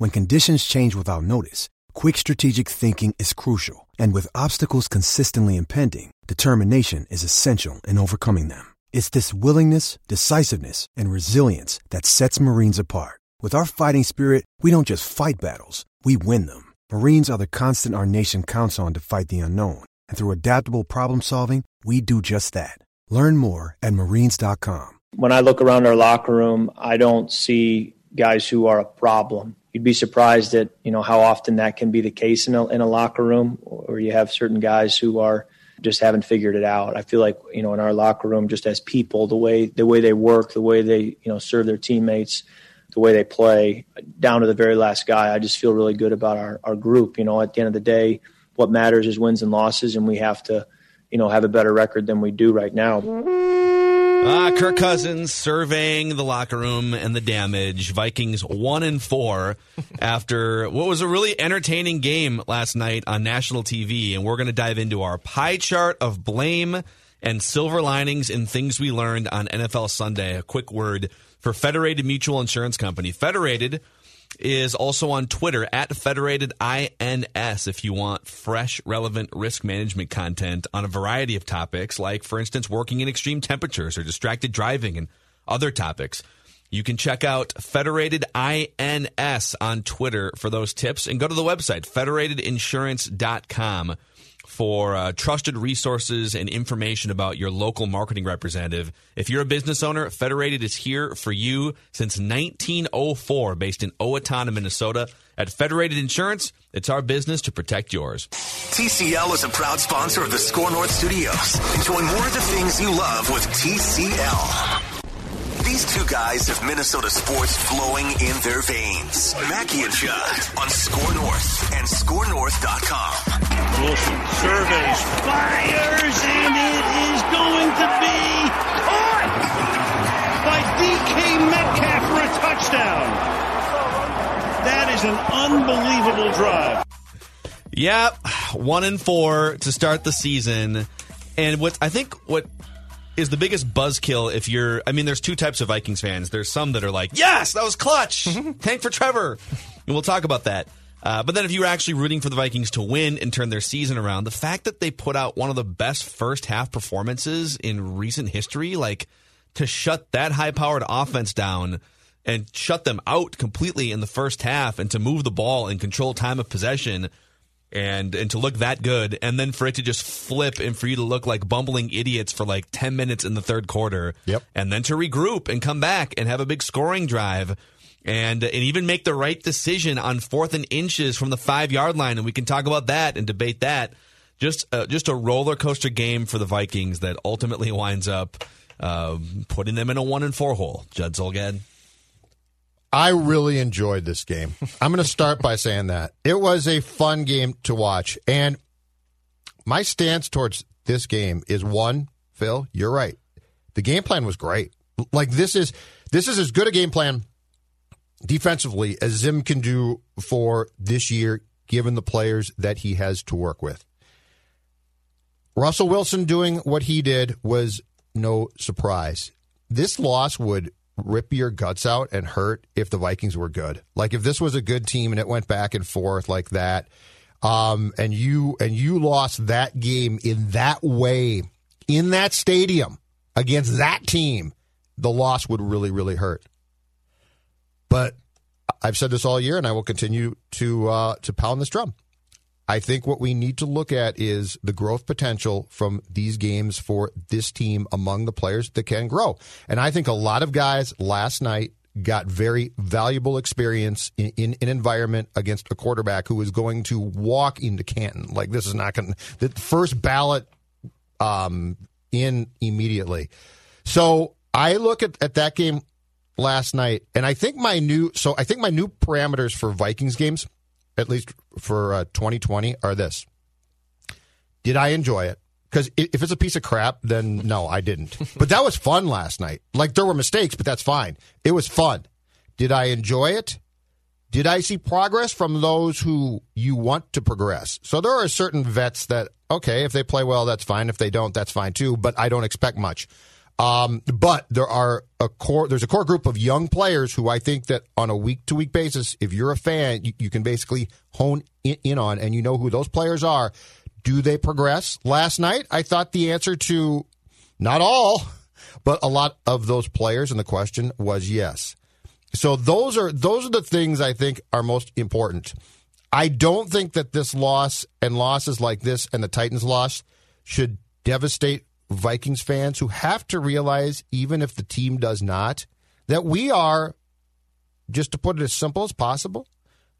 When conditions change without notice, quick strategic thinking is crucial. And with obstacles consistently impending, determination is essential in overcoming them. It's this willingness, decisiveness, and resilience that sets Marines apart. With our fighting spirit, we don't just fight battles, we win them. Marines are the constant our nation counts on to fight the unknown. And through adaptable problem solving, we do just that. Learn more at marines.com. When I look around our locker room, I don't see guys who are a problem. You'd be surprised at you know how often that can be the case in a, in a locker room, or you have certain guys who are just haven't figured it out. I feel like you know in our locker room, just as people, the way the way they work, the way they you know serve their teammates, the way they play, down to the very last guy. I just feel really good about our our group. You know, at the end of the day, what matters is wins and losses, and we have to you know, have a better record than we do right now. Ah, Kirk Cousins surveying the locker room and the damage. Vikings one and four after what was a really entertaining game last night on national TV, and we're going to dive into our pie chart of blame and silver linings and things we learned on NFL Sunday. A quick word for Federated Mutual Insurance Company. Federated is also on Twitter at Federated INS if you want fresh, relevant risk management content on a variety of topics, like, for instance, working in extreme temperatures or distracted driving and other topics. You can check out Federated INS on Twitter for those tips and go to the website, federatedinsurance.com for uh, trusted resources and information about your local marketing representative. If you're a business owner, Federated is here for you since 1904, based in Owatonna, Minnesota. At Federated Insurance, it's our business to protect yours. TCL is a proud sponsor of the SKOR North Studios. Enjoy more of the things you love with TCL. These two guys have Minnesota sports flowing in their veins. Mackey and Judd on SKOR North and SKORNorth.com. Wilson surveys, fires, and it is going to be caught by DK Metcalf for a touchdown. That is an unbelievable drive. Yep, one and four to start the season. And what I think what is the biggest buzzkill if you're I mean there's two types of Vikings fans. There's some that are like, "Yes, that was clutch. Tank for Trevor." And we'll talk about that. Uh, but then if you were actually rooting for the Vikings to win and turn their season around, the fact that they put out one of the best first half performances in recent history, like to shut that high powered offense down and shut them out completely in the first half and to move the ball and control time of possession and and to look that good and then for it to just flip and for you to look like bumbling idiots for like 10 minutes in the third quarter. Yep. and then to regroup and come back and have a big scoring drive and and even make the right decision on fourth and inches from the 5 yard line. And we can talk about that and debate that. Just uh, just a roller coaster game for the Vikings that ultimately winds up uh, putting them in a 1 and 4 hole. Judd Zulgad I really enjoyed this game. I'm going to start by saying that. It was a fun game to watch. And my stance towards this game is one, Phil, you're right. The game plan was great. Like this is this is as good a game plan defensively as Zim can do for this year given the players that he has to work with. Russell Wilson doing what he did was no surprise. This loss would rip your guts out and hurt if the Vikings were good. Like if this was a good team and it went back and forth like that, um, and you and you lost that game in that way in that stadium against that team, the loss would really really hurt. But I've said this all year, and I will continue to uh, to pound this drum. I think what we need to look at is the growth potential from these games for this team among the players that can grow. And I think a lot of guys last night got very valuable experience in, in an environment against a quarterback who is going to walk into Canton. Like this is not going to the first ballot um, in immediately. So I look at, at that game last night, and I think my new so I think my new parameters for Vikings games, at least for uh, 2020, are this: Did I enjoy it? Because if it's a piece of crap, then no, I didn't. but that was fun last night. Like there were mistakes, but that's fine. It was fun. Did I enjoy it? Did I see progress from those who you want to progress? So there are certain vets that, okay, if they play well, that's fine. If they don't, that's fine too, but I don't expect much. Um, but there are a core, there's a core group of young players who I think that on a week to week basis, if you're a fan, you, you can basically hone in, in on and you know who those players are. Do they progress? Last night, I thought the answer to not all, but a lot of those players, and the question was yes. So those are those are the things I think are most important. I don't think that this loss and losses like this and the Titans loss should devastate Vikings fans who have to realize even if the team does not that we are just to put it as simple as possible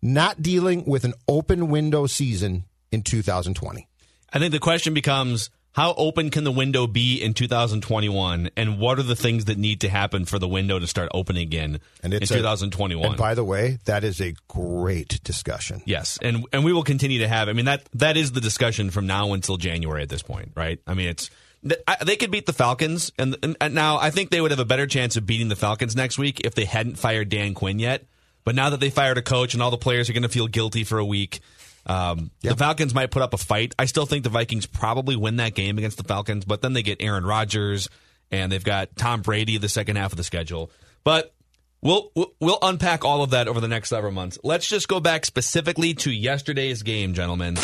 not dealing with an open window season in 2020. I think the question becomes how open can the window be in 2021 and what are the things that need to happen for the window to start opening again and in a, 2021 and by the way that is a great discussion. Yes and and we will continue to have i mean that that is the discussion from now until january at this point right? I mean it's they could beat the Falcons, and, and now I think they would have a better chance of beating the Falcons next week if they hadn't fired Dan Quinn yet. But now that they fired a coach and all the players are going to feel guilty for a week, um, yep. The Falcons might put up a fight. I still think the Vikings probably win that game against the Falcons, but then they get Aaron Rodgers and they've got Tom Brady the second half of the schedule. But we'll we'll unpack all of that over the next several months. Let's just go back specifically to yesterday's game, gentlemen.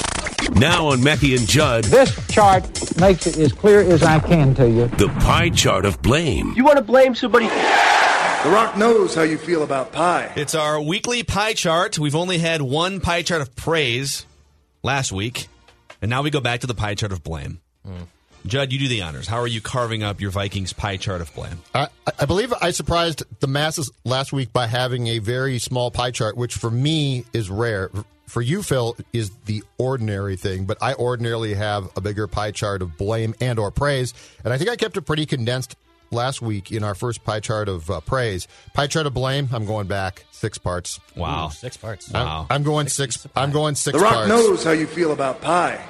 Now on Mackey and Judd. This chart makes it as clear as I can to you. The pie chart of blame. You want to blame somebody? The Rock knows how you feel about pie. It's our weekly pie chart. We've only had one pie chart of praise last week, and now we go back to the pie chart of blame. Mm. Judd, you do the honors. How are you carving up your Vikings pie chart of blame? I, I, believe I surprised the masses last week by having a very small pie chart, which for me is rare. For you, Phil, is the ordinary thing, but I ordinarily have a bigger pie chart of blame and or praise, and I think I kept it pretty condensed last week in our first pie chart of uh, praise. Pie chart of blame. I'm going back six parts. Wow, Ooh, six parts. Wow. I'm, I'm going six. I'm going six. The Rock parts. knows how you feel about pie.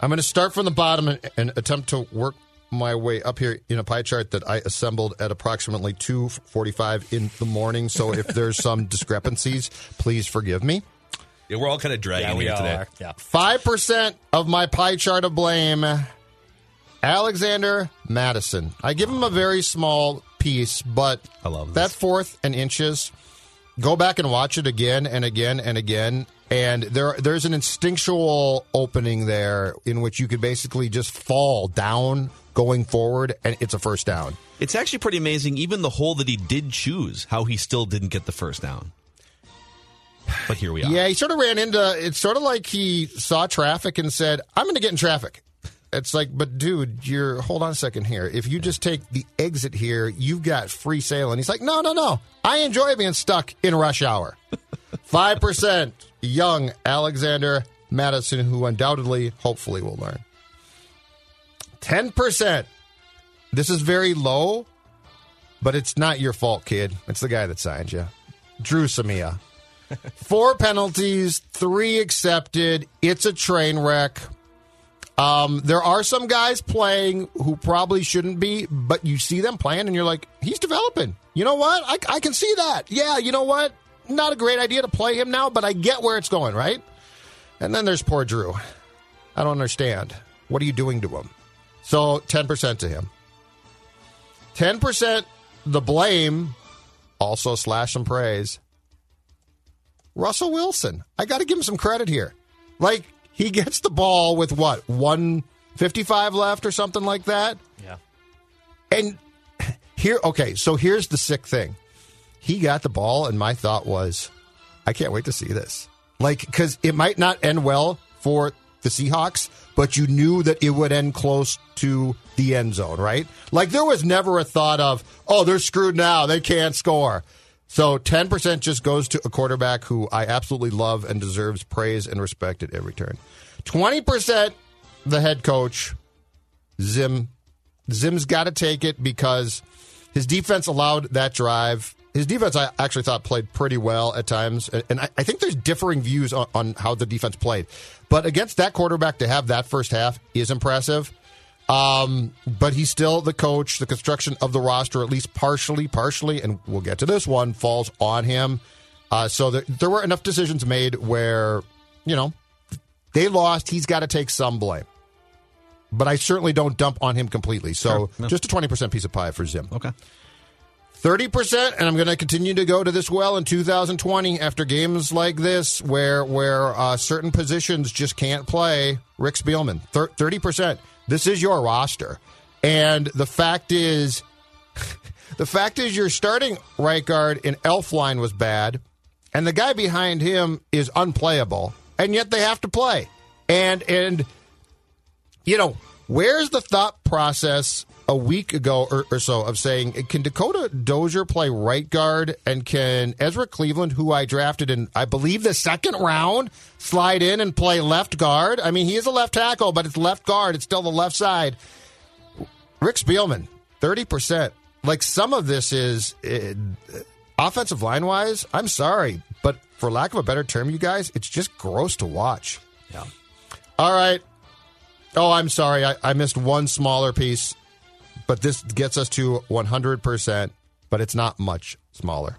I'm going to start from the bottom and, and attempt to work my way up here in a pie chart that I assembled at approximately 2:45 in the morning. So if there's some discrepancies, please forgive me. Yeah, we're all kind of dragging yeah, here today. Yeah. Five percent of my pie chart of blame Alexander Mattison. I give him a very small piece, but I love this. that fourth and inches. Go back and watch it again and again and again. And there, there's an instinctual opening there in which you could basically just fall down going forward, and it's a first down. It's actually pretty amazing, even the hole that he did choose, how he still didn't get the first down. But here we are. Yeah, he sort of ran into it's sort of like he saw traffic and said, I'm going to get in traffic. It's like, but dude, you're hold on a second here. If you just take the exit here, you've got free sail. And he's like, no, no, no. I enjoy being stuck in rush hour. Five percent young Alexander Mattison, who undoubtedly, hopefully, will learn. Ten percent. This is very low, but it's not your fault, kid. It's the guy that signed you, Dru Samia. Four penalties, three accepted. It's a train wreck. Um, there are some guys playing who probably shouldn't be, but you see them playing and you're like, he's developing. You know what? I, I can see that. Yeah, you know what? Not a great idea to play him now, but I get where it's going, right? And then there's poor Drew. I don't understand. What are you doing to him? So 10% to him. 10% the blame, also slash some praise. Russell Wilson. I got to give him some credit here. Like, he gets the ball with what, 155 left or something like that? Yeah. And here, okay, so here's the sick thing. He got the ball, and my thought was, I can't wait to see this. Like, because it might not end well for the Seahawks, but you knew that it would end close to the end zone, right? Like, there was never a thought of, oh, they're screwed now. They can't score. So 10% just goes to a quarterback who I absolutely love and deserves praise and respect at every turn. 20% the head coach, Zim. Zim's got to take it because his defense allowed that drive his defense, I actually thought played pretty well at times, and I, think there's differing views on how the defense played. But against that quarterback, to have that first half is impressive. Um, but he's still the coach. The construction of the roster, at least partially, partially, and we'll get to this one, falls on him. Uh, so there, there were enough decisions made where, you know, they lost. He's got to take some blame. But I certainly don't dump on him completely. So Sure, no. just a 20% piece of pie for Zim. Okay. 30% and i'm going to continue to go to this well in 2020 after games like this where where uh, certain positions just can't play rick spielman thir- 30% this is your roster. And the fact is the fact is your starting right guard in Elflein was bad and the guy behind him is unplayable and yet they have to play. And and you know, where's the thought process a week ago or, or so of saying, can Dakota Dozier play right guard and can Ezra Cleveland, who I drafted in, I believe, the second round, slide in and play left guard? I mean, he is a left tackle, but it's left guard. It's still the left side. Rick Spielman, 30%. Like some of this is uh, offensive line wise, I'm sorry, but for lack of a better term, you guys, it's just gross to watch. Yeah. All right. Oh, I'm sorry. I, I missed one smaller piece, but this gets us to 100%, but it's not much smaller.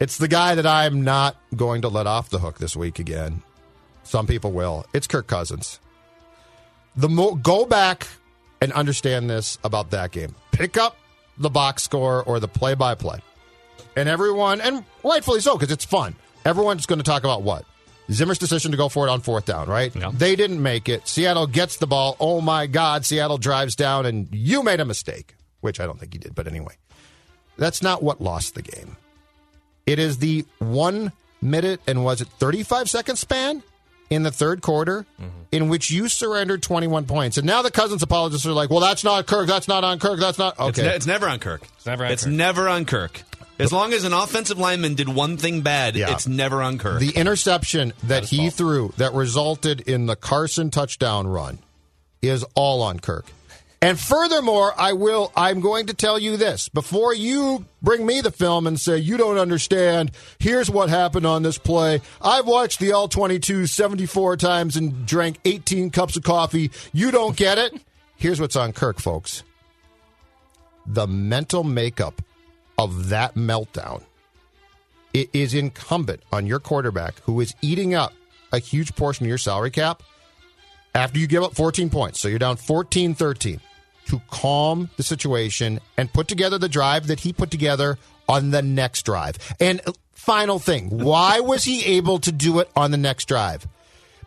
It's the guy that I'm not going to let off the hook this week again. Some people will. It's Kirk Cousins. The mo- go back and understand this about that game. Pick up the box score or the play by play. And everyone, and rightfully so, because it's fun. Everyone's going to talk about what? Zimmer's decision to go for it on fourth down, right? They didn't make it. Seattle gets the ball. Oh my God, Seattle drives down, and you made a mistake, which I don't think he did, but anyway. That's not what lost the game. It is the one minute and was it 35 second span in the third quarter mm-hmm. in which you surrendered 21 points. And now the Cousins apologists are like, well, that's not Kirk. That's not on Kirk. That's not. It's, Okay. ne- it's never on Kirk. It's never on Kirk. It's Kirk. never on Kirk. As long as an offensive lineman did one thing bad, Yeah. it's never on Kirk. The interception that he threw that resulted in the Carson touchdown run is all on Kirk. And furthermore, I will I'm going to tell you this before you bring me the film and say you don't understand, here's what happened on this play. I've watched the all 22 74 times and drank 18 cups of coffee. You don't get it? Here's what's on Kirk, folks. The mental makeup of that meltdown it is incumbent on your quarterback who is eating up a huge portion of your salary cap after you give up 14 points. So you're down 14 13 to calm the situation and put together the drive that he put together on the next drive. And uh, final thing, why was he able to do it on the next drive?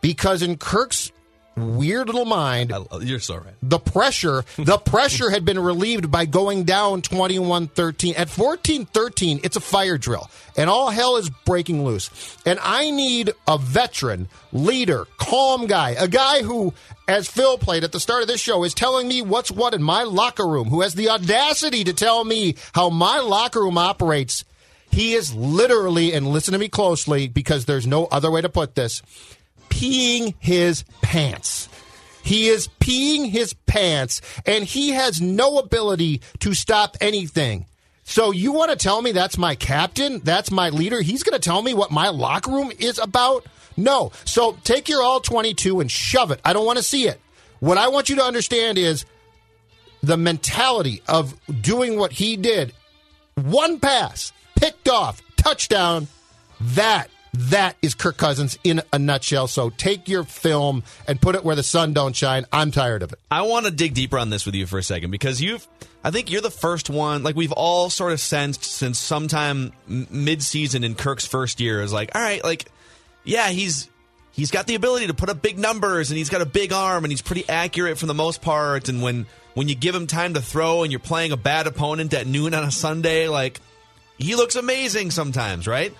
Because in Kirk's weird little mind, You're so right. the pressure the pressure had been relieved by going down 21-13 at 14-13 it's a fire drill and all hell is breaking loose. And i need a veteran leader calm guy a guy who as phil played at the start of this show is telling me what's what in my locker room who has the audacity to tell me how my locker room operates. He is literally and listen to me closely because there's no other way to put this peeing his pants. He is peeing his pants, and he has no ability to stop anything. So you want to tell me that's my captain? That's my leader? He's going to tell me what my locker room is about? No. So take your all 22 and shove it. I don't want to see it. What I want you to understand is the mentality of doing what he did. One pass, picked off, touchdown. That that is Kirk Cousins in a nutshell. So take your film and put it where the sun don't shine. I'm tired of it. I want to dig deeper on this with you for a second because you've, I think you're the first one, like we've all sort of sensed since sometime mid-season in Kirk's first year is like, all right, like, yeah, he's he's got the ability to put up big numbers and he's got a big arm and he's pretty accurate for the most part. And when when you give him time to throw and you're playing a bad opponent at noon on a Sunday, like he looks amazing sometimes, right?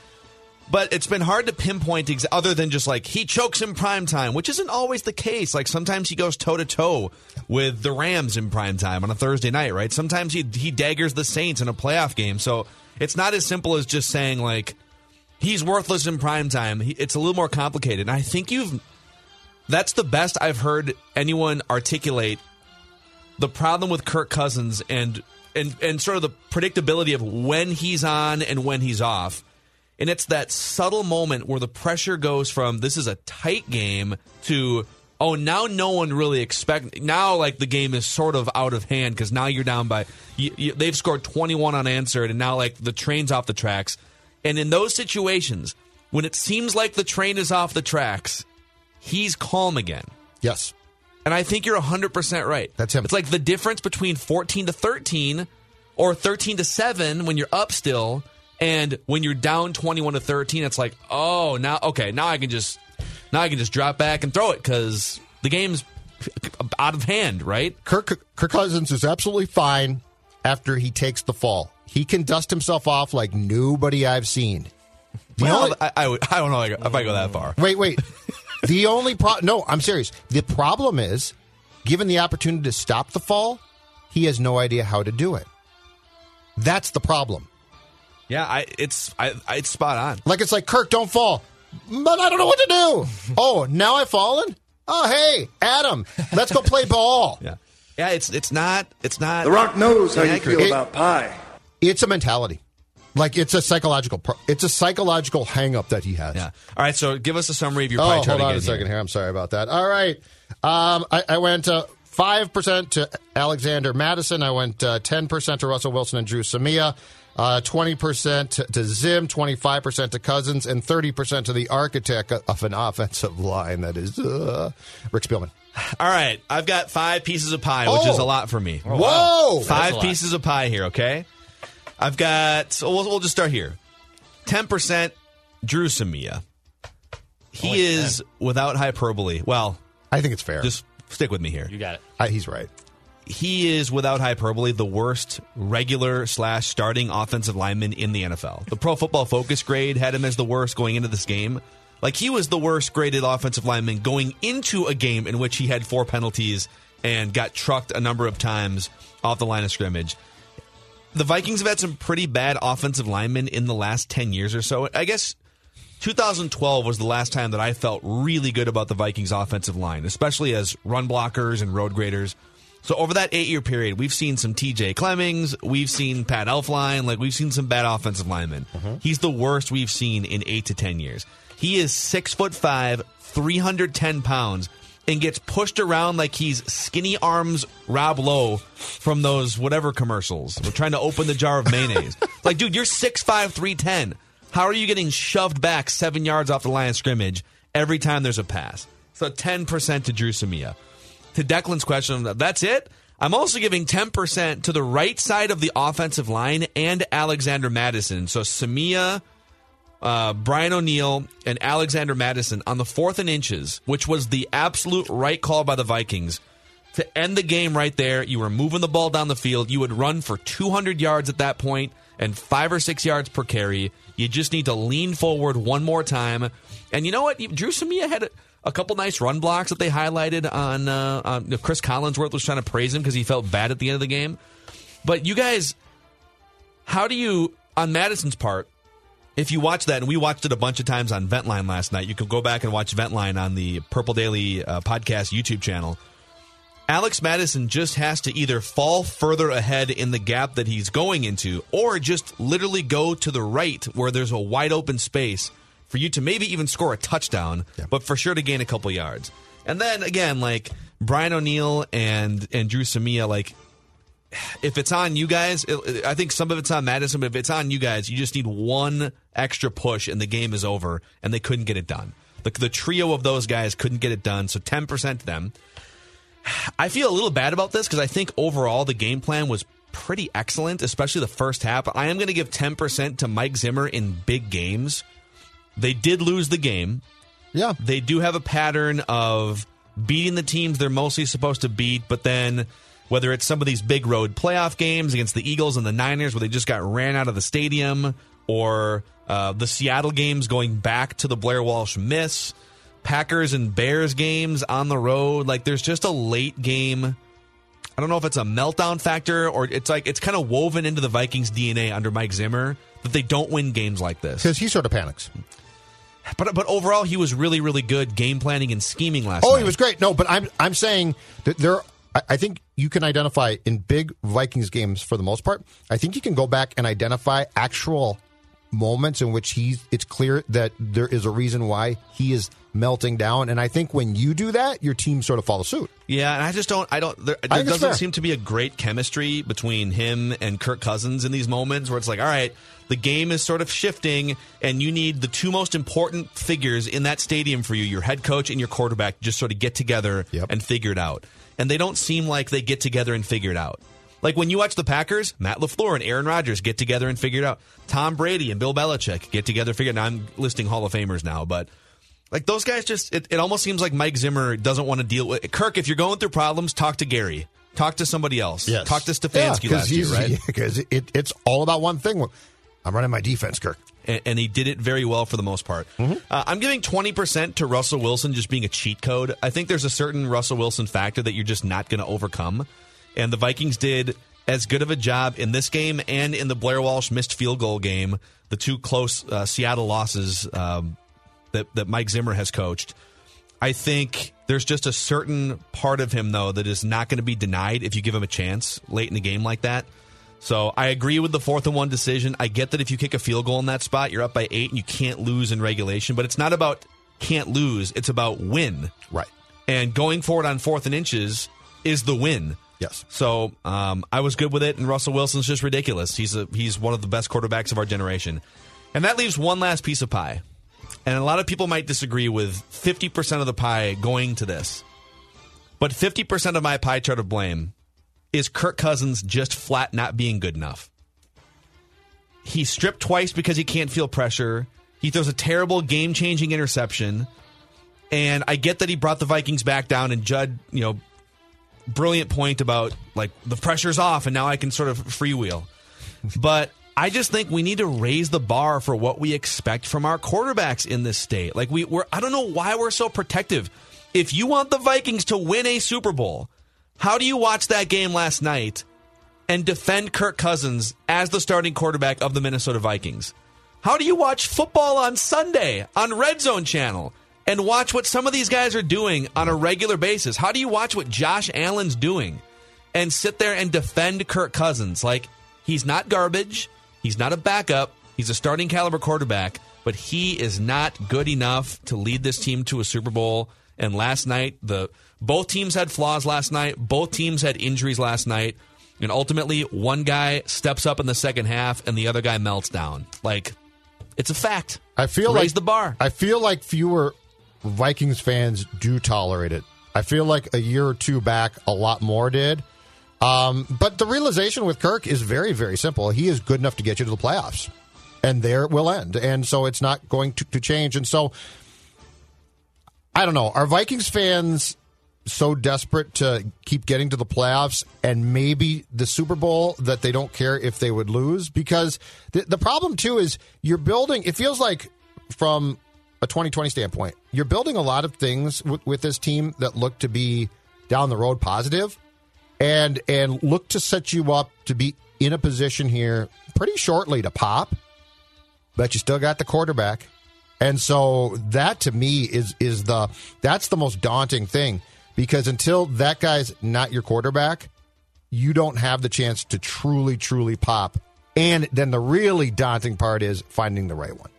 But it's been hard to pinpoint ex- other than just like he chokes in prime time, which isn't always the case. Like sometimes he goes toe to toe with the Rams in prime time on a Thursday night, right? Sometimes he he daggers the Saints in a playoff game. So it's not as simple as just saying like he's worthless in prime time. It's a little more complicated. And I think you've that's the best I've heard anyone articulate the problem with Kirk Cousins and and and sort of the predictability of when he's on and when he's off. And it's that subtle moment where the pressure goes from this is a tight game to oh now no one really expect now like the game is sort of out of hand because now you're down by you, you, they've scored 21 unanswered and now like the train's off the tracks. And in those situations when it seems like the train is off the tracks, he's calm again. Yes. And I think you're 100% right. That's him. It's like the difference between 14 to 13 or 13 to 7 when you're up still and when you're down 21 to 13 it's like, "Oh, now okay, now I can just now I can just drop back and throw it cuz the game's out of hand, right? Kirk, Kirk Cousins is absolutely fine after he takes the fall. He can dust himself off like nobody I've seen. The Well, only- I, I, I don't know if I go that far. Wait, wait. the only problem. No, I'm serious. The problem is, given the opportunity to stop the fall, he has no idea how to do it. That's the problem. Yeah, I it's I, I it's spot on. Like it's like Kirk, don't fall, but I don't know what to do. oh, now I've fallen. Oh, hey, Adam, let's go play ball. Yeah. Yeah, it's it's not it's not The Rock knows how you feel It- about pie. It's a mentality. Like it's a psychological. Pro- it's a psychological hang up that he has. Yeah. All right, so give us a summary of your pie Oh, chart hold on a second here. here. I'm sorry about that. All right. Um, I, I went uh, 5% to Alexander Mattison. I went uh, 10% to Russell Wilson and Dru Samia. Uh, 20% to, to Zim, 25% to Cousins, and 30% to the architect of an offensive line that is uh, Rick Spielman. All right, I've got five pieces of pie, which Oh. is a lot for me. Whoa! Five pieces of pie here, okay? I've got, so we'll, we'll just start here. 10% Dru Samia. He is, without hyperbole, well, I think it's fair. just stick with me here. You got it. I, he's right. He is, without hyperbole, the worst regular slash starting offensive lineman in the NFL. The Pro Football Focus grade had him as the worst going into this game. Like he was the worst graded offensive lineman going into a game in which he had four penalties and got trucked a number of times off the line of scrimmage. The Vikings have had some pretty bad offensive linemen in the last 10 years or so. I guess 2012 was the last time that I felt really good about the Vikings offensive line, especially as run blockers and road graders. So over that eight year period, we've seen some TJ Clemmings, we've seen Pat Elflein, like we've seen some bad offensive linemen. Mm-hmm. He's the worst we've seen in eight to ten years. He is six foot five, 310 pounds, and gets pushed around like he's skinny arms Rob Lowe from those whatever commercials. We're trying to open the jar of mayonnaise. like, dude, you're 6'5, 310. How are you getting shoved back seven yards off the line of scrimmage every time there's a pass? So 10% to Dru Samia. To Declan's question, that's it. I'm also giving 10% to the right side of the offensive line and Alexander Mattison. So Samia, uh, Brian O'Neill, and Alexander Mattison on the fourth and inches, which was the absolute right call by the Vikings. To end the game right there, you were moving the ball down the field. You would run for 200 yards at that point and five or six yards per carry. You just need to lean forward one more time. And you know what? Dru Samia had a, a couple nice run blocks that they highlighted on. Uh, on Chris Collinsworth was trying to praise him because he felt bad at the end of the game. But you guys, how do you, on Mattison's part, if you watch that, and we watched it a bunch of times on Ventline last night, you can go back and watch Ventline on the Purple Daily uh, podcast YouTube channel. Alex Mattison just has to either fall further ahead in the gap that he's going into, or just literally go to the right where there's a wide open space for you to maybe even score a touchdown, but for sure to gain a couple yards. And then again, like Brian O'Neill and and Dru Samia, like if it's on you guys, it, I think some of it's on Mattison, but if it's on you guys, you just need one extra push and the game is over, and they couldn't get it done. The, the trio of those guys couldn't get it done, so 10% to them. I feel a little bad about this because I think overall the game plan was pretty excellent, especially the first half. I am going to give 10% to Mike Zimmer in big games. They did lose the game. Yeah. They do have a pattern of beating the teams they're mostly supposed to beat, but then whether it's some of these big road playoff games against the Eagles and the Niners where they just got ran out of the stadium, or uh, the Seattle games going back to the Blair Walsh miss, Packers and Bears games on the road, like there's just a late game. I don't know if it's a meltdown factor or it's like it's kind of woven into the Vikings DNA under Mike Zimmer that they don't win games like this. Because he sort of panics. But but overall, he was really really good game planning and scheming last Oh, night. he was great. No, but I'm I'm saying that there. I, I think you can identify in big Vikings games for the most part. I think you can go back and identify actual moments in which he's it's clear that there is a reason why he is melting down and I think when you do that your team sort of follows suit. Yeah, and I just don't. I don't. There, there doesn't seem to be a great chemistry between him and Kirk Cousins in these moments where it's like, all right, the game is sort of shifting, and you need the two most important figures in that stadium for you, your head coach and your quarterback just sort of get together and figure it out. And they don't seem like they get together and figure it out. Like when you watch the Packers, Matt LaFleur and Aaron Rodgers get together and figure it out. Tom Brady and Bill Belichick get together and figure it out. I'm listing Hall of Famers now, but like those guys just it, it almost seems like Mike Zimmer doesn't want to deal with it. Kirk, if you're going through problems, talk to Gary. Talk to somebody else. Yes. Talk to Stefanski Yeah, last year, right? Because it, it's all about one thing. I'm running my defense, Kirk. and, and he did it very well for the most part. Mm-hmm. Uh, I'm giving 20% to Russell Wilson just being a cheat code. I think there's a certain Russell Wilson factor that you're just not going to overcome. And the Vikings did as good of a job in this game and in the Blair Walsh missed field goal game, the two close uh, Seattle losses um, that, that Mike Zimmer has coached. I think there's just a certain part of him, though, that is not going to be denied if you give him a chance late in the game like that. So I agree with the fourth and one decision. I get that if you kick a field goal in that spot, you're up by eight and you can't lose in regulation, but it's not about can't lose, it's about win. Right. And going forward on fourth and inches is the win. Yes. So um, I was good with it, and Russell Wilson's just ridiculous. He's a, he's one of the best quarterbacks of our generation. And that leaves one last piece of pie. And a lot of people might disagree with 50% of the pie going to this. But 50% of my pie chart of blame is Kirk Cousins just flat not being good enough. He stripped twice because he can't feel pressure. He throws a terrible game changing interception. And I get that he brought the Vikings back down and Judd, you know, brilliant point about like the pressure's off and now I can sort of freewheel. But I just think we need to raise the bar for what we expect from our quarterbacks in this state. Like we we're I don't know why we're so protective. If you want the Vikings to win a Super Bowl, how do you watch that game last night and defend Kirk Cousins as the starting quarterback of the Minnesota Vikings? How do you watch football on Sunday on Red Zone channel and watch what some of these guys are doing on a regular basis? How do you watch what Josh Allen's doing and sit there and defend Kirk Cousins? Like he's not garbage, he's not a backup, he's a starting caliber quarterback, but he is not good enough to lead this team to a Super Bowl. And last night, the both teams had flaws last night. Both teams had injuries last night. And ultimately, one guy steps up in the second half and the other guy melts down. Like, it's a fact. I feel Raise like the bar. I feel like fewer Vikings fans do tolerate it. I feel like a year or two back, a lot more did. Um, but the realization with Kirk is very, very simple. He is good enough to get you to the playoffs, and there it will end. And so it's not going to, to change. And so I don't know. Are Vikings fans so desperate to keep getting to the playoffs and maybe the Super Bowl that they don't care if they would lose? Because the, the problem, too, is you're building, it feels like from a 2020 standpoint, you're building a lot of things with, with this team that look to be down the road positive and and look to set you up to be in a position here pretty shortly to pop but you still got the quarterback. And so that to me is is the that's the most daunting thing because until that guy's not your quarterback you don't have the chance to truly truly pop. And then the really daunting part is finding the right one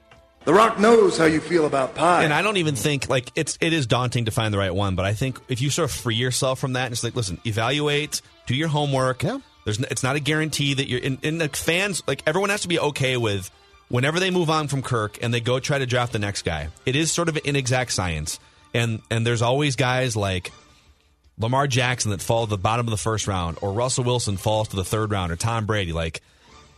The Rock knows how you feel about pie. And I don't even think like it's it is daunting to find the right one, but I think if you sort of free yourself from that and just like listen, evaluate, do your homework. Yeah. There's n- it's not a guarantee that you're in, in the fans like everyone has to be okay with whenever they move on from Kirk and they go try to draft the next guy. It is sort of an inexact science. And and there's always guys like Lamar Jackson that fall to the bottom of the first round, or Russell Wilson falls to the third round, or Tom Brady. Like,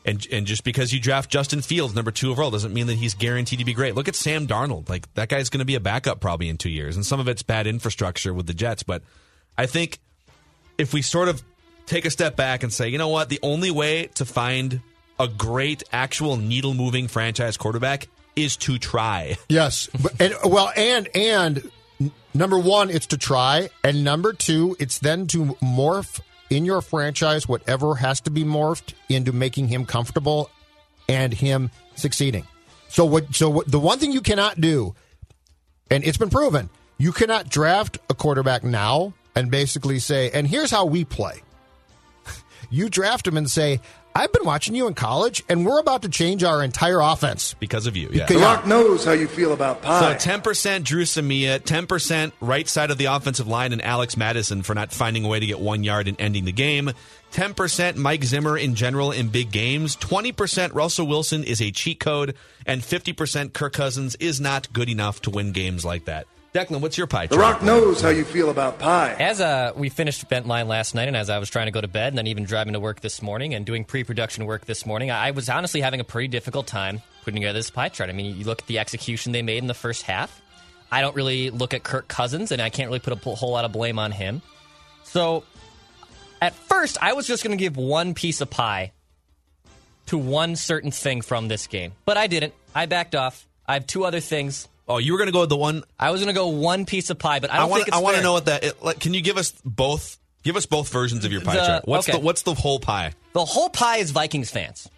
and and just because you draft Justin Fields number two overall doesn't mean that he's guaranteed to be great. Look at Sam Darnold. Like that guy's going to be a backup probably in two years, and some of it's bad infrastructure with the Jets. But I think if we sort of take a step back and say, you know what, the only way to find a great actual needle moving franchise quarterback is to try. Yes, but, and well, and and number one, it's to try, and number two, it's then to morph in your franchise whatever has to be morphed into making him comfortable and him succeeding. So what? So what, the one thing you cannot do, and it's been proven, you cannot draft a quarterback now and basically say, and here's how we play. you draft him and say, I've been watching you in college, and we're about to change our entire offense. because of you. Yeah. The Rock knows how you feel about pie. So 10% Dru Samia, 10% right side of the offensive line and Alex Mattison for not finding a way to get one yard and ending the game. 10% Mike Zimmer in general in big games. 20% Russell Wilson is a cheat code. And 50% Kirk Cousins is not good enough to win games like that. Declan, what's your pie chart? the? Rock knows how you feel about pie. As uh, we finished Bent Line last night, and as I was trying to go to bed, and then even driving to work this morning and doing pre production work this morning, I was honestly having a pretty difficult time putting together this pie chart. I mean, you look at the execution they made in the first half. I don't really look at Kirk Cousins, and I can't really put a whole lot of blame on him. So, at first, I was just going to give one piece of pie to one certain thing from this game, but I didn't. I backed off. I have two other things. Oh, you were going to go with the one. I was going to go one piece of pie, but I I don't want. think it's I want to know what that. It, like, can you give us both? Give us both versions of your pie The- chart. What's okay. the What's the whole pie? The whole pie is Vikings fans.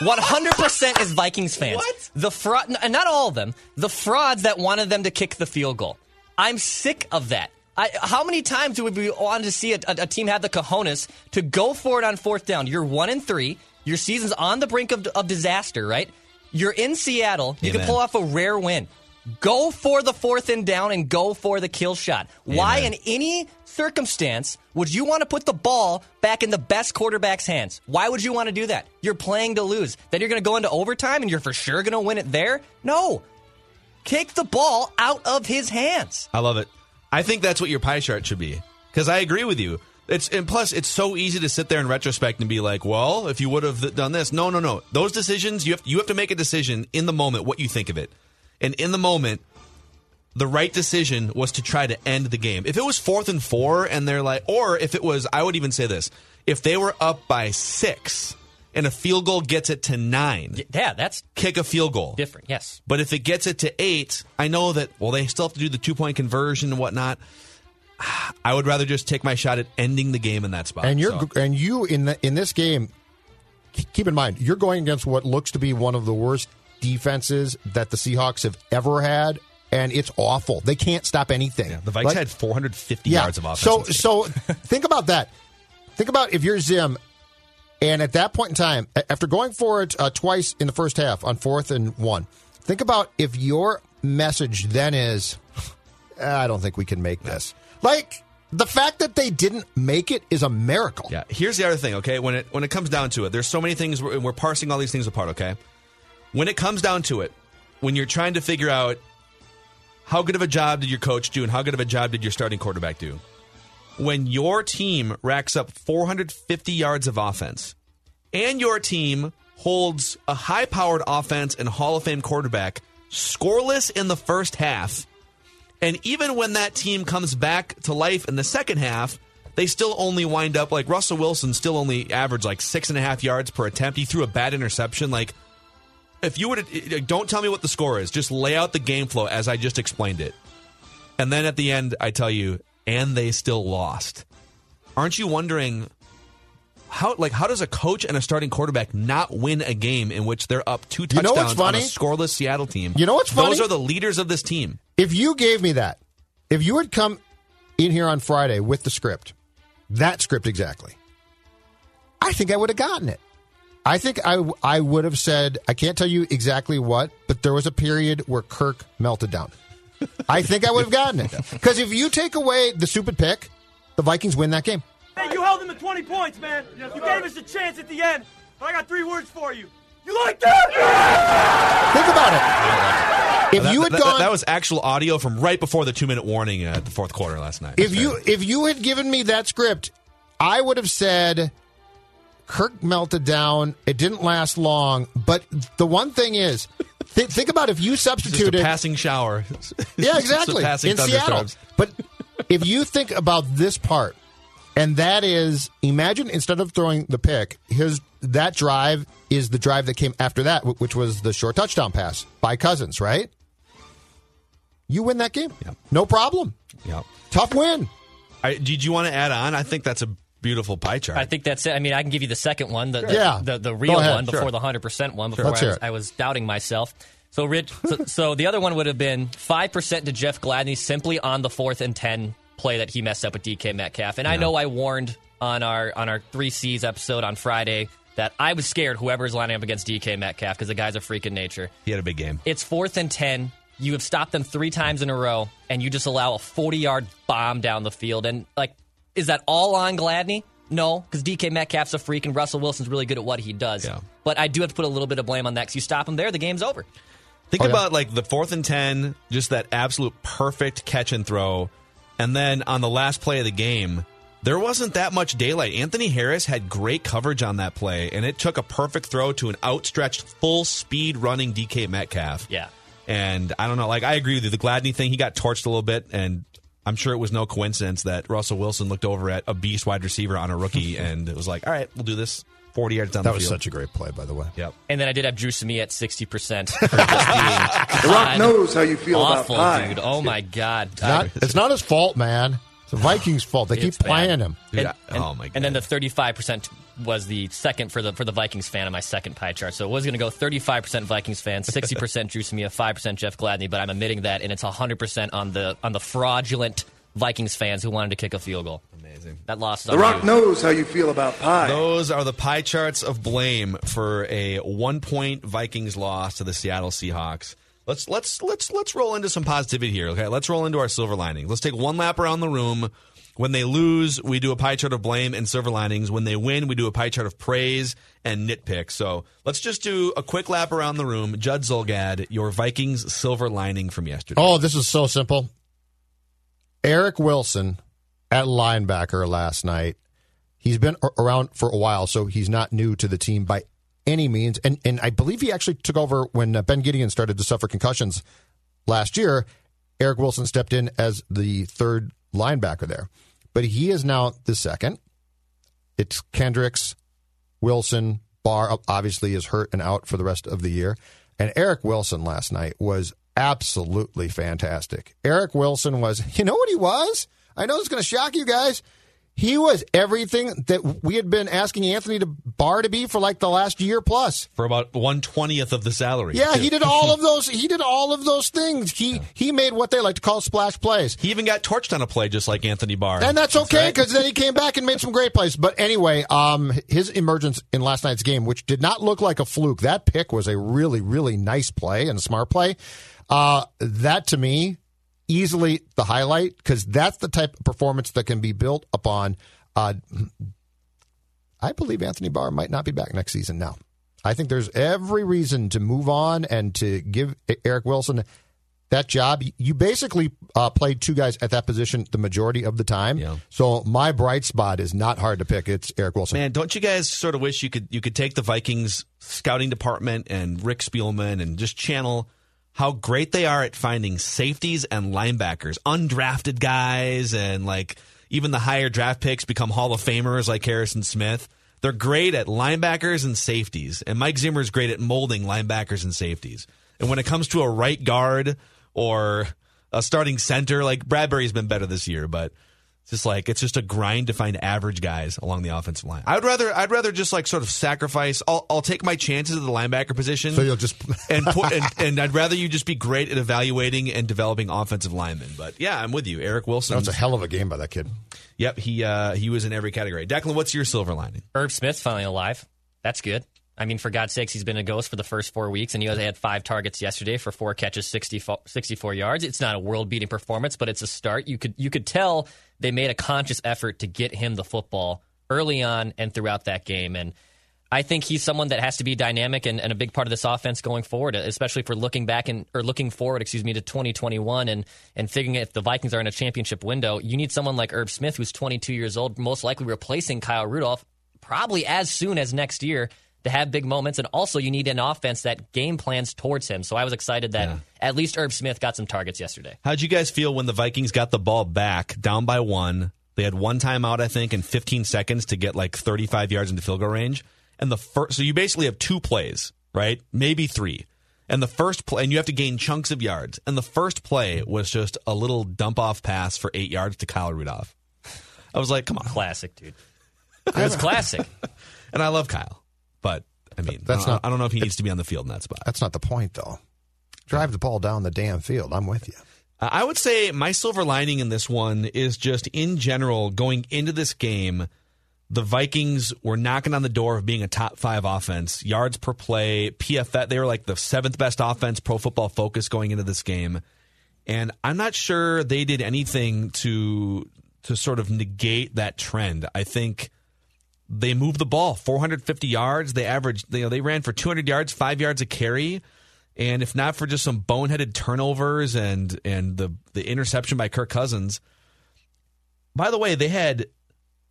100% is Vikings fans. What? The fraud, and not all of them, the frauds that wanted them to kick the field goal. I'm sick of that. I, how many times do we want to see a, a, a team have the cojones to go for it on fourth down? You're one and three. Your season's on the brink of, of disaster, right? You're in Seattle. You can pull off a rare win. Go for the fourth and down and go for the kill shot. Why, in any circumstance, would you want to put the ball back in the best quarterback's hands? Why would you want to do that? You're playing to lose. Then you're going to go into overtime and you're for sure going to win it there? No. Kick the ball out of his hands. I love it. I think that's what your pie chart should be because I agree with you. It's and plus it's so easy to sit there in retrospect and be like, well, if you would have done this, no, no, no. Those decisions you have you have to make a decision in the moment what you think of it, and in the moment, the right decision was to try to end the game. If it was fourth and four and they're like, or if it was, I would even say this: if they were up by six and a field goal gets it to nine, Yeah, that's kick a field goal. different. Yes. But if it gets it to eight, I know that, well, they still have to do the two point conversion and whatnot. I would rather just take my shot at ending the game in that spot. And you're So, and you in the, in this game, keep in mind you're going against what looks to be one of the worst defenses that the Seahawks have ever had, and it's awful. They can't stop anything. the Vikes Like- had 450 yeah. yards of offense. So so think about that. Think about if you're Zim, and at that point in time, after going for it uh, twice in the first half on fourth and one, think about if your message then is, I don't think we can make this. Like the fact that they didn't make it is a miracle. Yeah. Here's the other thing, okay? When it when it comes down to it, there's so many things we're, we're parsing all these things apart, okay? When it comes down to it, when you're trying to figure out how good of a job did your coach do and how good of a job did your starting quarterback do? When your team racks up 450 yards of offense and your team holds a high-powered offense and Hall of Fame quarterback scoreless in the first half, and even when that team comes back to life in the second half, they still only wind up like Russell Wilson still only averaged like six and a half yards per attempt. He threw a bad interception. Like, if you would, don't tell me what the score is. Just lay out the game flow as I just explained it. And then at the end, I tell you, and they still lost. Aren't you wondering how like how does a coach and a starting quarterback not win a game in which they're up two You know touchdowns on a scoreless Seattle team? You know what's funny? Those are the leaders of this team. If you gave me that, if you had come in here on Friday with the script, that script exactly, I think I would have gotten it. I think I, I would have said, I can't tell you exactly what, but there was a period where Kirk melted down. I think I would have gotten it. Because if you take away the stupid pick, the Vikings win that game. Hey, you held them to 20 points, man. you gave us a chance at the end. But I got three words for you. You like that? Think about it. If That- you had that, gone, that was actual audio from right before the two minute warning at the fourth quarter last night. if you if you had given me that script, I would have said Kirk melted down. It didn't last long, but the one thing is, th- think about if you substituted. passing shower. yeah, exactly. passing In Seattle, but if you think about this part, and that is, imagine instead of throwing the pick, his that drive is the drive that came after that, which was the short touchdown pass by Cousins, right? You win that game, no problem. Yep. Tough win. I, did you want to add on? I think that's a beautiful pie chart. I think that's it. I mean, I can give you the second one, the the, Yeah. the, the Go real ahead. one before Sure. the hundred percent one. Before Let's I was. I was doubting myself. So, Rich, so, so the other one would have been five percent to Jeff Gladney simply on the fourth and ten play that he messed up with DK Metcalf. And I know I warned on our on our three C's episode on Friday that I was scared whoever's lining up against DK Metcalf because the guy's a freak in nature. He had a big game. It's fourth and ten. You have stopped them three times in a row, and you just allow a forty-yard bomb down the field. And like, is that all on Gladney? No, because DK Metcalf's a freak, and Russell Wilson's really good at what he does. Yeah. But I do have to put a little bit of blame on that because you stop him there, the game's over. Think Oh, yeah. about like the fourth and ten, just that absolute perfect catch and throw, and then on the last play of the game, there wasn't that much daylight. Anthony Harris had great coverage on that play, and it took a perfect throw to an outstretched, full speed running DK Metcalf. Yeah. And I don't know, like I agree with you. The Gladney thing, he got torched a little bit, and I'm sure it was no coincidence that Russell Wilson looked over at a beast wide receiver on a rookie, and it was like, all right, we'll do this. 40 yards down That the was field. such a great play, by the way. Yep. And then I did have Dru Samia at 60% for just being The Rock God knows how you feel awful, about pie. dude. Oh, my God. Not, it's not his fault, man. It's the Vikings' fault. They keep It's bad. playing him. Dude, And, I- and- oh my god. And then the 35% was the second for the for the Vikings fan on my second pie chart. So it was going to go 35% Vikings fans, 60% Dru Samia, 5% Jeff Gladney, but I'm admitting that and it's 100% on the on the fraudulent Vikings fans who wanted to kick a field goal. Amazing. That loss is The on Rock you. knows how you feel about pie. Those are the pie charts of blame for a one point Vikings loss to the Seattle Seahawks. Let's let's let's let's roll into some positivity here. Okay, let's roll into our silver linings. Let's take one lap around the room. When they lose, we do a pie chart of blame and silver linings. When they win, we do a pie chart of praise and nitpick. So let's just do a quick lap around the room. Judd Zulgad, your Vikings silver lining from yesterday. Oh, this is so simple. Eric Wilson at linebacker last night. He's been around for a while, so he's not new to the team by any means. And and I believe he actually took over when uh, Ben Gedeon started to suffer concussions last year. Eric Wilson stepped in as the third linebacker there, but he is now the second. It's Kendricks, Wilson, Barr obviously is hurt and out for the rest of the year. And Eric Wilson last night was absolutely fantastic. Eric Wilson was, you know what he was? I know it's going to shock you guys. He was everything that we had been asking Anthony to Barr to be for like the last year plus. For about one twentieth of the salary. Yeah, too. he did all of those. He did all of those things. He he made what they like to call splash plays. He even got torched on a play just like Anthony Barr. And that's okay right. because then he came back and made some great plays. But anyway, um, his emergence in last night's game, which did not look like a fluke, that pick was a really, really nice play and a smart play. Uh, that to me, easily the highlight because that's the type of performance that can be built upon. Uh, I believe Anthony Barr might not be back next season now. I think there's every reason to move on and to give Eric Wilson that job. You basically uh, played two guys at that position the majority of the time. Yeah. So my bright spot is not hard to pick. It's Eric Wilson. Man, don't you guys sort of wish you could you could take the Vikings scouting department and Rick Spielman and just channel how great they are at finding safeties and linebackers, undrafted guys, and like even the higher draft picks become Hall of Famers like Harrison Smith. They're great at linebackers and safeties, and Mike Zimmer is great at molding linebackers and safeties. And when it comes to a right guard or a starting center, like Bradbury's been better this year, but just like it's just a grind to find average guys along the offensive line. I'd rather I'd rather just like sort of sacrifice. I'll I'll take my chances at the linebacker position. So you'll just and put and, and I'd rather you just be great at evaluating and developing offensive linemen. But yeah, I'm with you, Eric Wilson. That was a hell of a game by that kid. Yep, he uh, he was in every category. Declan, what's your silver lining? Herb Smith's finally alive. That's good. I mean, for God's sakes, he's been a ghost for the first four weeks, and he had five targets yesterday for four catches, 64, 64 yards. It's not a world-beating performance, but it's a start. You could you could tell they made a conscious effort to get him the football early on and throughout that game, and I think he's someone that has to be dynamic and, and a big part of this offense going forward, especially for looking back and or looking forward, excuse me, to 2021 and and figuring if the Vikings are in a championship window, you need someone like Irv Smith, who's 22 years old, most likely replacing Kyle Rudolph, probably as soon as next year to have big moments. And also, you need an offense that game plans towards him. So I was excited that Yeah. at least Irv Smith got some targets yesterday. How'd you guys feel when the Vikings got the ball back down by one? They had one timeout, I think, in 15 seconds to get like 35 yards into field goal range. And the first, so you basically have two plays, right? Maybe three. And the first play, and you have to gain chunks of yards. And the first play was just a little dump off pass for eight yards to Kyle Rudolph. I was like, come on. Classic, dude. It was classic. And I love Kyle, but I mean, That's I, don't- I don't know if he needs to be on the field in that spot. That's not the point, though. Drive the ball down the damn field. I'm with you. I would say my silver lining in this one is just in general going into this game. the Vikings were knocking on the door of being a top five offense. Yards per play, PFF, they were like the seventh best offense, pro football focus going into this game. And I'm not sure they did anything to to sort of negate that trend. I think they moved the ball 450 yards. They averaged, you know, they ran for 200 yards, five yards a carry. And if not for just some boneheaded turnovers and and the the interception by Kirk Cousins, by the way, they had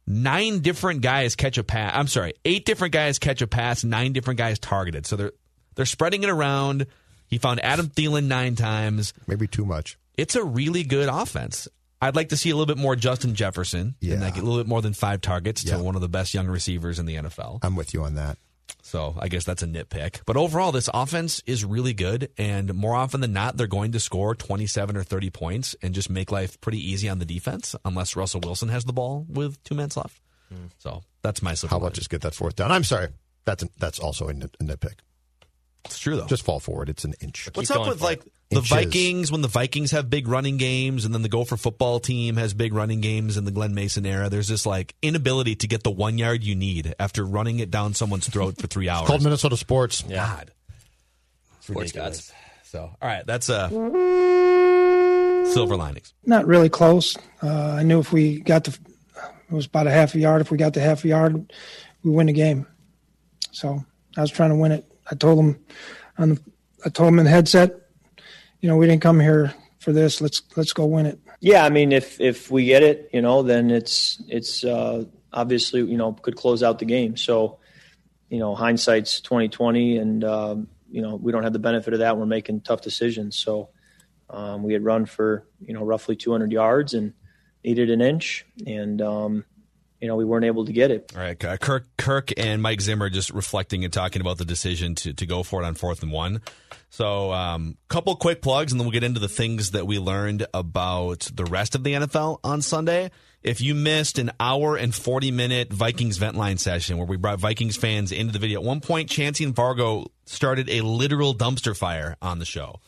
nine different guys catch a pass. I'm sorry, eight different guys catch a pass, nine different guys targeted. So they're they're spreading it around. He found Adam Thielen nine times. Maybe too much. It's a really good offense. I'd like to see a little bit more Justin Jefferson. Yeah. And like a little bit more than five targets Yeah. to one of the best young receivers in the NFL. I'm with you on that. So I guess that's a nitpick. But overall, this offense is really good. And more often than not, they're going to score 27 or 30 points and just make life pretty easy on the defense, unless Russell Wilson has the ball with two minutes left. So that's my silver How about just get that fourth down? I'm sorry. That's that's also a, nit- a nitpick. It's true, though. Just fall forward. It's an inch. What's up with like the Inches. Vikings when the Vikings have big running games and then the Gopher football team has big running games in the Glen Mason era? There's this like inability to get the one yard you need after running it down someone's throat for three hours. called Minnesota sports. God. Sports Ridiculous. gods. So, all right, that's uh, silver linings. Not really close. Uh, I knew if we got the, it was about a half a yard. If we got the half a yard, we win the game. So I was trying to win it. I told him, on the, I told him in the headset, you know, we didn't come here for this. Let's let's go win it. Yeah, I mean, if if we get it, you know, then it's it's uh, obviously you know could close out the game. So, you know, hindsight's twenty twenty, and um, you know we don't have the benefit of that. We're making tough decisions. So, um, we had run for you know roughly two hundred yards and needed an inch, and um, you know we weren't able to get it. All right, Kirk, Kirk, and Mike Zimmer just reflecting and talking about the decision to to go for it on fourth and one. So, um, couple quick plugs, and then we'll get into the things that we learned about the rest of the NFL on Sunday. If you missed an hour and 40 minute Vikings vent line session where we brought Vikings fans into the video, at one point, Chancey and Fargo started a literal dumpster fire on the show.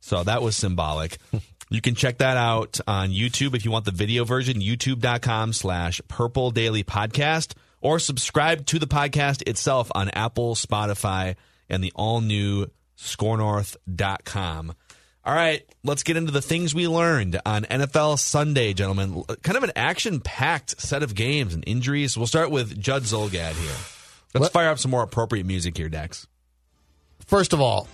So that was symbolic. You can check that out on YouTube if you want the video version, youtube.com slash purple daily podcast, or subscribe to the podcast itself on Apple, Spotify, and the all new SKORNorth.com. All right, let's get into the things we learned on NFL Sunday, gentlemen. Kind of an action packed set of games and injuries. We'll start with Judd Zulgad here. Let's fire up some more appropriate music here, Dex. First of all,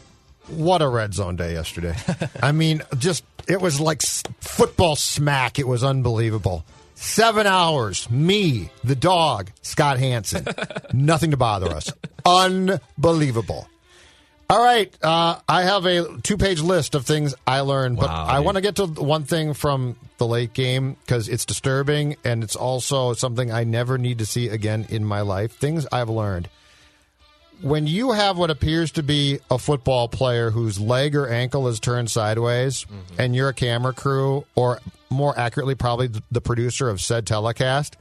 what a red zone day yesterday. I mean, just it was like football smack. It was unbelievable. Seven hours, me, the dog, Scott Hanson. Nothing to bother us. Unbelievable. All right, uh, I have a two-page list of things I learned, but Wow, I dude. want to get to one thing from the late game because it's disturbing and it's also something I never need to see again in my life. Things I've learned when you have what appears to be a football player whose leg or ankle is turned sideways and you're a camera crew or more accurately probably the producer of said telecast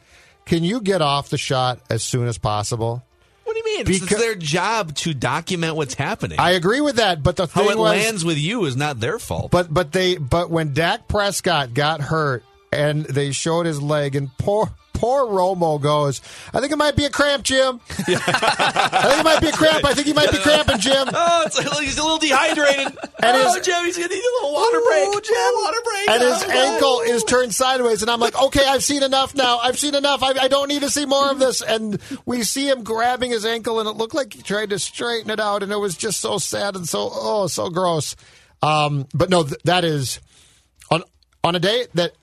can you get off the shot as soon as possible What do you mean? It's- Because- it's their job to document what's happening. i agree with that but the thing How it was, lands with you is not their fault. but but they but when Dak Prescott got hurt and they showed his leg and poor poor Romo goes I think it might be a cramp Jim I think it might be a cramp I think he might be cramping Jim oh, like he's a little dehydrated. And oh, his- Jim, he's gonna need a little water break. Ooh, Jim, water break. and his Oh, ankle is turned sideways, and I'm like, okay, I've seen enough now. I've seen enough. I, I don't need to see more of this. And we see him grabbing his ankle, and it looked like he tried to straighten it out, and it was just so sad and so oh, so gross. Um, but no, th- that is on on a day that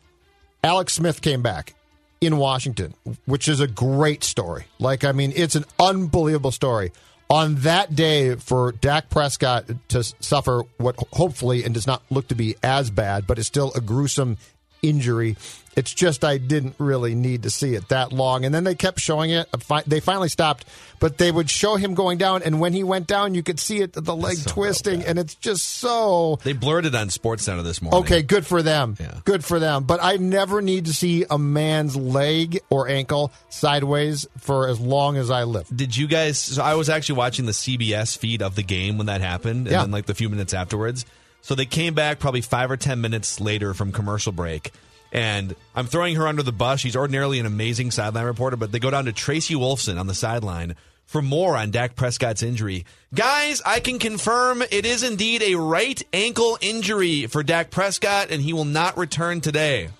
Alex Smith came back in Washington, which is a great story. Like, I mean, it's an unbelievable story. On that day, for Dak Prescott to suffer what hopefully and does not look to be as bad, but is still a gruesome injury. It's just I didn't really need to see it that long. And then they kept showing it. They finally stopped, but they would show him going down. And when he went down, you could see it, the leg twisting. And it's just so They blurred it on Sports Center this morning. Okay, good for them. Yeah. Good for them. But I never need to see a man's leg or ankle sideways for as long as I live. Did you guys? So I was actually watching the CBS feed of the game when that happened, and Yeah. then like the few minutes afterwards. So they came back probably five or ten minutes later from commercial break, And I'm throwing her under the bus. She's ordinarily an amazing sideline reporter, but they go down to Tracy Wolfson on the sideline for more on Dak Prescott's injury. Guys, I can confirm it is indeed a right ankle injury for Dak Prescott, and he will not return today.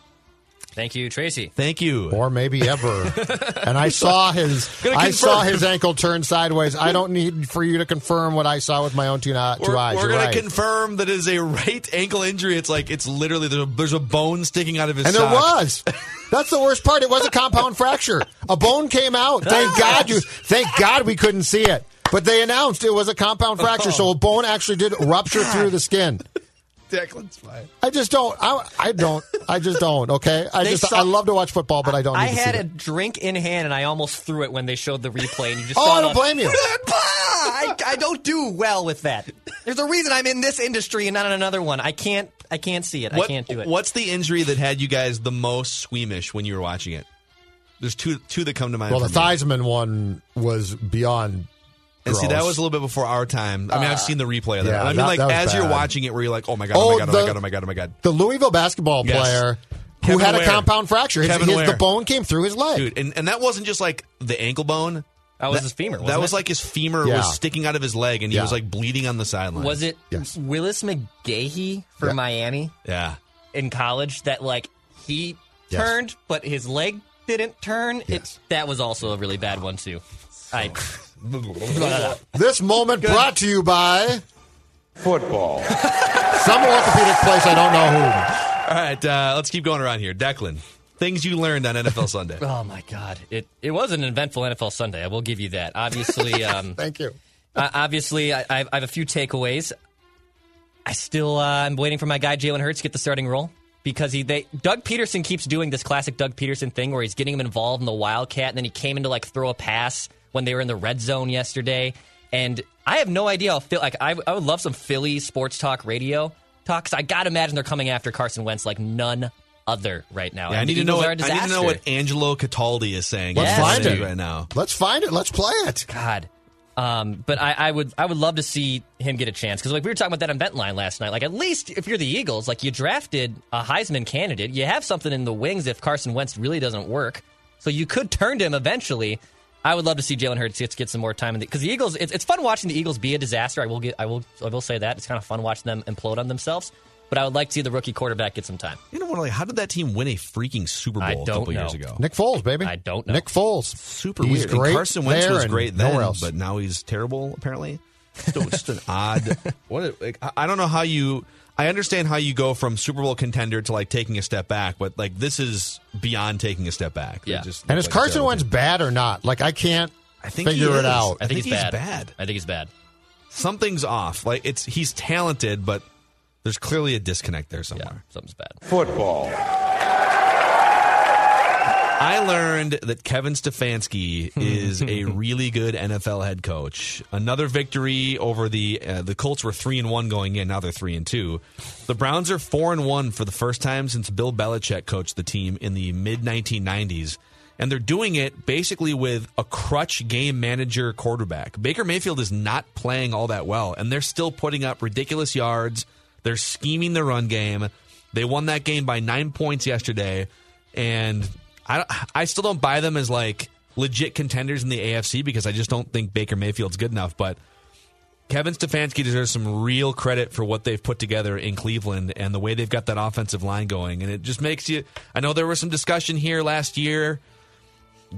Thank you, Tracy. Thank you. Or maybe ever. and I saw his I saw his ankle turn sideways. I don't need for you to confirm what I saw with my own two, uh, 2 We're, eyes. we're You're going right. to confirm that it is a right ankle injury. It's like it's literally there's a, there's a bone sticking out of his. and there was. That's the worst part. It was a compound fracture. A bone came out. Thank God you. Thank God we couldn't see it. But they announced it was a compound fracture, so a bone actually did rupture through the skin. Declan's fine. I just don't. I, I don't. I just don't. Okay. I They just. saw- I love to watch football, but I don't. Need I to had see a it. drink in hand and I almost threw it when they showed the replay. And you just Oh, saw I don't the- blame you. I, I don't do well with that. There's a reason I'm in this industry and not in another one. I can't. I can't see it. I can't do it. What's the injury that had you guys the most squeamish when you were watching it? There's two two that come to mind. Well, the for me. Theismann one was beyond. And see, that was a little bit before our time. I mean, I've seen the replay of that. yeah, I mean, that- like that was as you're bad. watching it, where you're like, oh my god, Oh, oh my god, oh my god, oh my god, oh my god, the Louisville basketball Yes. player who Kevin had a compound fracture. His, Kevin his- Ware. the bone came through his leg. dude. And and that wasn't just like the ankle bone. That was his femur, That wasn't was it? like his femur Yeah. was sticking out of his leg, and he Yeah. was like bleeding on the sideline. Was it Yes. Willis McGahee for Yeah. Miami Yeah. in college that like he Yes. turned but his leg didn't turn? Yes. It, that was also a really bad one too. I This moment brought to you by Football. some orthopedic place I don't know who. All right, uh, let's keep going around here. Declan, things you learned on NFL Sunday. oh my god! It it was an eventful NFL Sunday. I will give you that. Obviously, um, Thank you. Uh, obviously, I, I have a few takeaways. I still uh, I'm waiting for my guy Jalen Hurts to get the starting role because he they Doug Pederson keeps doing this classic Doug Pederson thing where he's getting him involved in the Wildcat, and then he came in to like throw a pass when they were in the red zone yesterday, and I have no idea how feel like I, I would love some Philly sports talk radio talks. I gotta imagine they're coming after Carson Wentz like none other right now. Yeah, I need to know. Eagles What, I need to know what Angelo Cataldi is saying. Let's find it right now. Let's find it. Let's play it. God. Um, but I, I would I would love to see him get a chance because like we were talking about that on Bentline last night. Like at least if you're the Eagles, like you drafted a Heisman candidate, you have something in the wings if Carson Wentz really doesn't work. So you could turn to him eventually. I would love to see Jalen Hurts get, get some more time in because the, Eagles. It's, it's fun watching the Eagles be a disaster. I will get I will I will say that it's kind of fun watching them implode on themselves. But I would like to see the rookie quarterback get some time. You know what? Like, how did that team win a freaking Super Bowl I a don't couple know. years ago? Nick Foles, baby. I don't know. Nick Foles. Super He's weird. And great Carson Wentz there was and great then, nowhere else. but now he's terrible. Apparently, still just an odd. What? Like, I- I don't know how you. I understand how you go from Super Bowl contender to like taking a step back, but like this is beyond taking a step back. Yeah. just and is like Carson Wentz bad or not? Like I can't I think figure he it is. out. I think, he's bad. bad. I think he's bad. Something's off. Like it's he's talented, but there's clearly a disconnect there somewhere. Yeah, something's bad. Football. I learned that Kevin Stefanski is a really good NFL head coach. Another victory over the uh, the Colts were three and one going in. Now they're three and two. The Browns are four and one for the first time since Bill Belichick coached the team in the mid 1990s, and they're doing it basically with a crutch game manager quarterback. Baker Mayfield is not playing all that well, and they're still putting up ridiculous yards. They're scheming the run game. They won that game by nine points yesterday, and I I still don't buy them as like legit contenders in the AFC because I just don't think Baker Mayfield's good enough. But Kevin Stefanski deserves some real credit for what they've put together in Cleveland and the way they've got that offensive line going. And it just makes you. I know there was some discussion here last year.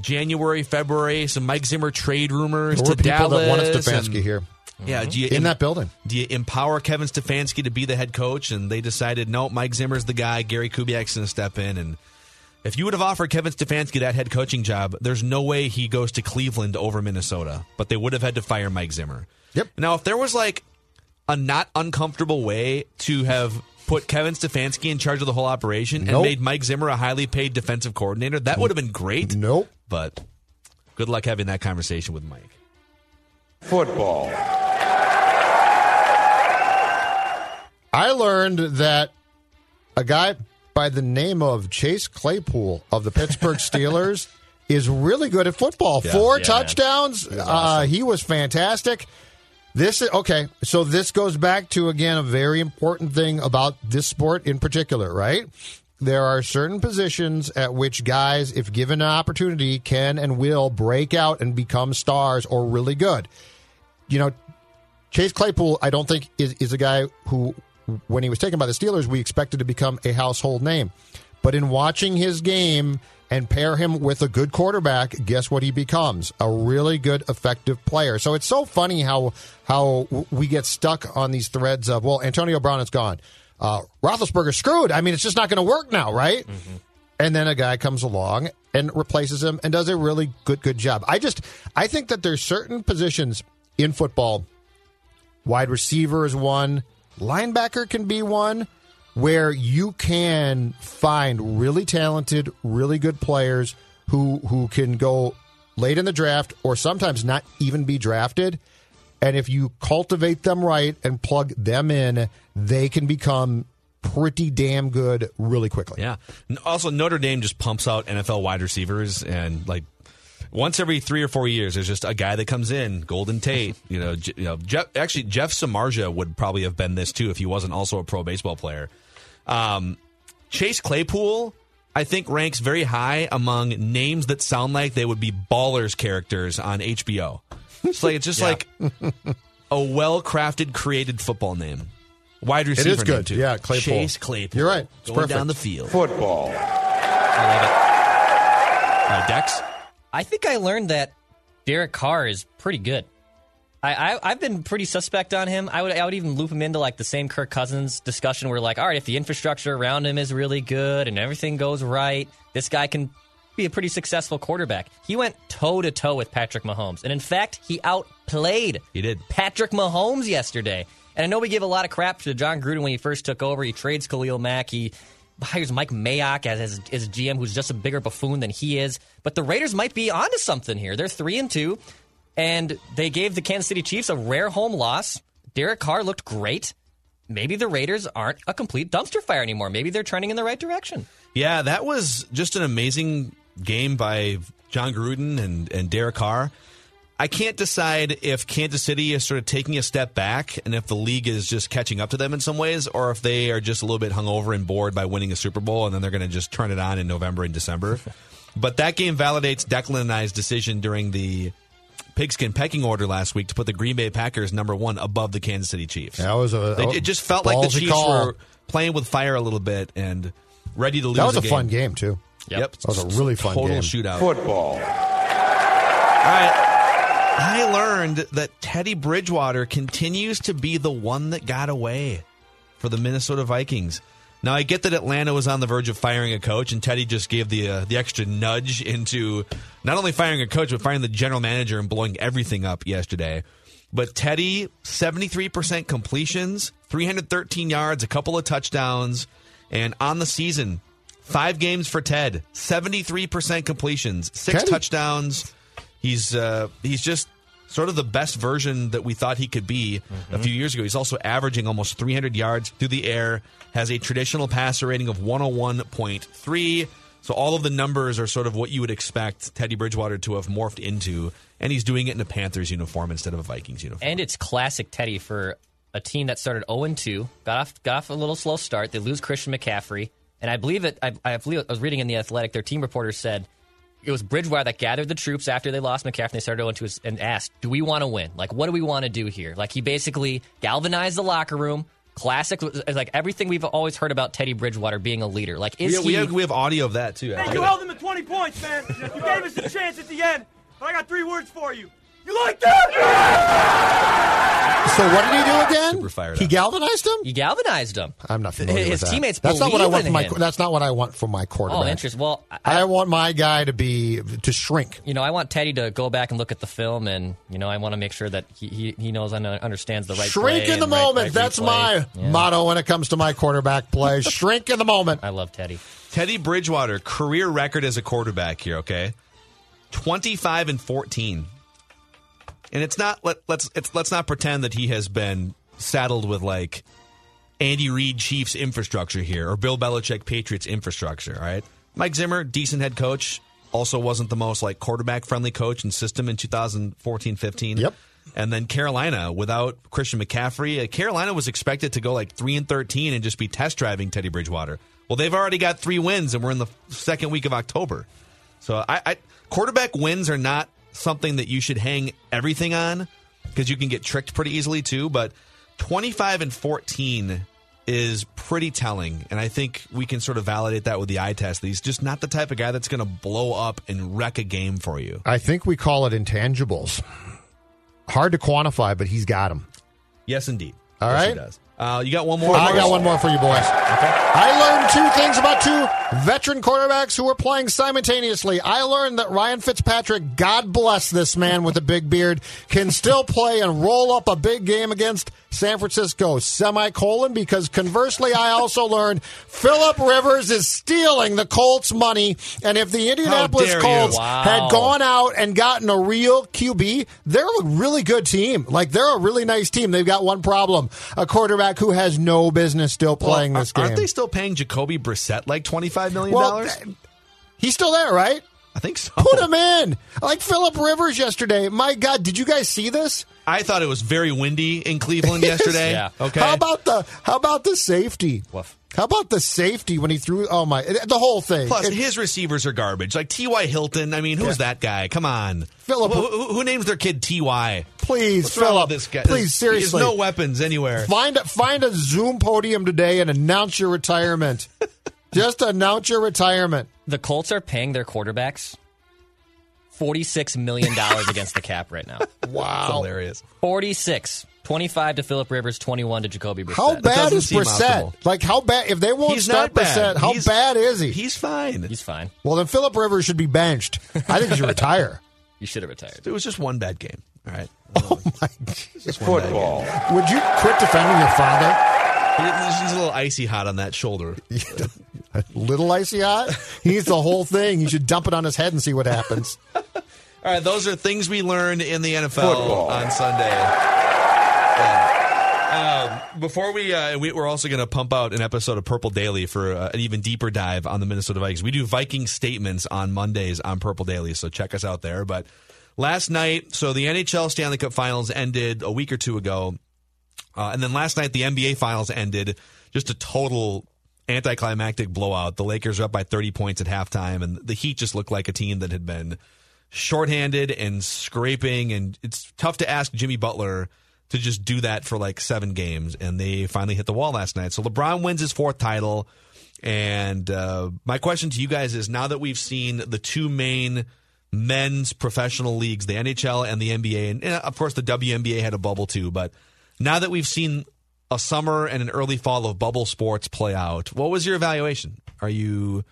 January, February, some Mike Zimmer trade rumors There were to people Dallas. that wanted Stefanski and- here Yeah, mm-hmm. do you in that building. do you empower Kevin Stefanski to be the head coach? And they decided, no, Mike Zimmer's the guy. Gary Kubiak's going to step in. And if you would have offered Kevin Stefanski that head coaching job, there's no way he goes to Cleveland over Minnesota. But they would have had to fire Mike Zimmer. Yep. Now, if there was like a not uncomfortable way to have put Kevin Stefanski in charge of the whole operation and made Mike Zimmer a highly paid defensive coordinator, that would have been great. Nope. But good luck having that conversation with Mike. Football. I learned that a guy by the name of Chase Claypool of the Pittsburgh Steelers is really good at football. Yeah, Four yeah, touchdowns. uh, he was fantastic. This is okay. So this goes back to again a very important thing about this sport in particular, right? there are certain positions at which guys, if given an opportunity, can and will break out and become stars or really good. You know, Chase Claypool, I don't think is, is a guy who, when he was taken by the Steelers, we expected to become a household name. But in watching his game and pair him with a good quarterback, guess what he becomes? A really good, effective player. So it's so funny how how we get stuck on these threads of well, Antonio Brown is gone, uh, Roethlisberger screwed. I mean, it's just not going to work now, right? And then a guy comes along and replaces him and does a really good good job. I just I think that there's certain positions in football. Wide receiver is one. Linebacker can be one where you can find really talented, really good players who who can go late in the draft or sometimes not even be drafted. And if you cultivate them right and plug them in, they can become pretty damn good really quickly. Yeah. Also, Notre Dame just pumps out NFL wide receivers, and like once every three or four years, there's just a guy that comes in. Golden Tate, you know, you know, Jeff, actually Jeff Samardzija would probably have been this too if he wasn't also a pro baseball player. Um, Chase Claypool, I think, ranks very high among names that sound like they would be ballers characters on HBO. It's like it's just Yeah. like a well crafted, created football name. Wide It receiver is name, good. too. Yeah, Claypool. Chase Claypool. You're right. It's Going perfect. down the field. Football. I love it. Uh, Dex? I think I learned that Derek Carr is pretty good. I, I I've been pretty suspect on him. I would I would even loop him into like the same Kirk Cousins discussion where like, all right, if the infrastructure around him is really good and everything goes right, this guy can be a pretty successful quarterback. He went toe to toe with Patrick Mahomes, and in fact, he outplayed He did. Patrick Mahomes yesterday. And I know we give a lot of crap to Jon Gruden when he first took over. He trades Khalil Mack. He hires Mike Mayock as his, his GM, who's just a bigger buffoon than he is. But the Raiders might be onto something here. They're three and two, and they gave the Kansas City Chiefs a rare home loss. Derek Carr looked great. Maybe the Raiders aren't a complete dumpster fire anymore. Maybe they're trending in the right direction. Yeah, that was just an amazing game by Jon Gruden and, and Derek Carr. I can't decide if Kansas City is sort of taking a step back and if the league is just catching up to them in some ways, or if they are just a little bit hungover and bored by winning a Super Bowl and then they're going to just turn it on in November and December. but that game validates Declan and I's decision during the pigskin pecking order last week to put the Green Bay Packers number one above the Kansas City Chiefs. That was a- They- it just felt like the Chiefs call. were playing with fire a little bit and ready to lose. That was a game. fun game too. Yep. That was a really fun Total game. shootout. Football. All right. I learned that Teddy Bridgewater continues to be the one that got away for the Minnesota Vikings. Now I get that Atlanta was on the verge of firing a coach, and Teddy just gave the uh, the extra nudge into not only firing a coach but firing the general manager and blowing everything up yesterday. But Teddy, seventy three percent completions, three hundred thirteen yards, a couple of touchdowns, and on the season, five games for Ted, seventy three percent completions, six Teddy. touchdowns. He's uh, he's just sort of the best version that we thought he could be a few years ago. He's also averaging almost 300 yards through the air, has a traditional passer rating of 101.3. So all of the numbers are sort of what you would expect Teddy Bridgewater to have morphed into, and he's doing it in a Panthers uniform instead of a Vikings uniform. And it's classic Teddy for a team that started 0 2, got off got off a little slow start. They lose Christian McCaffrey, and I believe it. I, I believe I was reading in the Athletic. Their team reporter said it was Bridgewater that gathered the troops after they lost McCaffrey. They started 0 2 and asked, "Do we want to win? Like, what do we want to do here?" Like, he basically galvanized the locker room. Classic, like everything we've always heard about Teddy Bridgewater being a leader. Like, is we, have, he? we, have, we have audio of that too. Man, you held him to 20 points, man. You gave us a chance at the end. But I got three words for you. You like that? So what did he do again? Super fired he up. galvanized him. he galvanized him. I'm not familiar His with that. teammates That's not what I believe want in for my. him. That's not what I want for my quarterback. Oh, interesting. Well, I, I want my guy to be to shrink. you know, I want Teddy to go back and look at the film, and you know, I want to make sure that he he, he knows and understands the right Shrink play in the and right- moment. right That's replay. my Yeah. motto when it comes to my quarterback play. Shrink in the moment. I love Teddy. Teddy Bridgewater career record as a quarterback here. Okay, twenty five and fourteen, and it's not let, let's it's let's not pretend that he has been saddled with like Andy Reid Chiefs infrastructure here or Bill Belichick Patriots infrastructure. All right, Mike Zimmer, decent head coach, also wasn't the most like quarterback friendly coach and system in 2014-15. Yep. And then Carolina without Christian McCaffrey, uh, Carolina was expected to go like three and thirteen and just be test driving Teddy Bridgewater. Well, they've already got three wins, and we're in the second week of October. So, I, I quarterback wins are not something that you should hang everything on because you can get tricked pretty easily too. But 25 and 14 is pretty telling, and I think we can sort of validate that with the eye test. He's just not the type of guy that's going to blow up and wreck a game for you. I think we call it intangibles. Hard to quantify, but he's got them. Yes, indeed. All Yes, right. Uh, you got one more. I got one more for you boys. I learned two things about two veteran quarterbacks who were playing simultaneously. I learned that Ryan Fitzpatrick, God bless this man with a big beard, can still play and roll up a big game against San Francisco. Semicolon, because conversely, I also learned Philip Rivers is stealing the Colts' money. And if the Indianapolis. Colts Wow. had gone out and gotten a real QB, they're a really good team. Like, they're a really nice team. They've got one problem a quarterback who has no business still playing Well, this game. Aren't they still paying Jacoby Brissett like $25 million? Well, he's still there, right? I think so. Put him in. Like Philip Rivers yesterday. My God, did you guys see this? I thought it was very windy in Cleveland yesterday. Yeah. Okay. How about the how about the safety? How about the safety when he threw oh my the whole thing. Plus, It- his receivers are garbage. Like T.Y. Hilton. I mean, who's that guy? Come on. Philip. Who, who, who names their kid T.Y.? please, What's Philip. with this guy? Please, He has seriously. no weapons anywhere. Find a, find a Zoom podium today and announce your retirement. Just announce your retirement. The Colts are paying their quarterbacks $46 million against the cap right now. Wow. Hilarious. 46. 25 to Philip Rivers, 21 to Jacoby Brissett. How bad is seem Brissett? Like how bad? If they won't He's start not bad. Brissett, how He's- bad is he? He's fine. He's fine. well, then Philip Rivers should be benched. I think he should retire. You should have retired. It was just one bad game. All right. Oh my! Football. Would you quit defending your father? He's a little icy hot on that shoulder. Little icy hot. He needs the whole thing. You should dump it on his head and see what happens. All right, those are things we learned in the NFL Football. on Sunday. Um, before we, uh, we, we're also going to pump out an episode of Purple Daily for uh, an even deeper dive on the Minnesota Vikings. We do Viking statements on Mondays on Purple Daily, so check us out there. But last night, so the NHL Stanley Cup Finals ended a week or two ago, uh, and then last night the NBA Finals ended. Just a total anticlimactic blowout. The Lakers are up by 30 points at halftime, and the Heat just looked like a team that had been shorthanded and scraping. And it's tough to ask Jimmy Butler to just do that for like seven games. And they finally hit the wall last night. So LeBron wins his fourth title. And uh, my question to you guys is now that we've seen the two main men's professional leagues, the NHL and the NBA, and, and of course the WNBA had a bubble too, but now that we've seen a summer and an early fall of bubble sports play out, what was your evaluation? Are you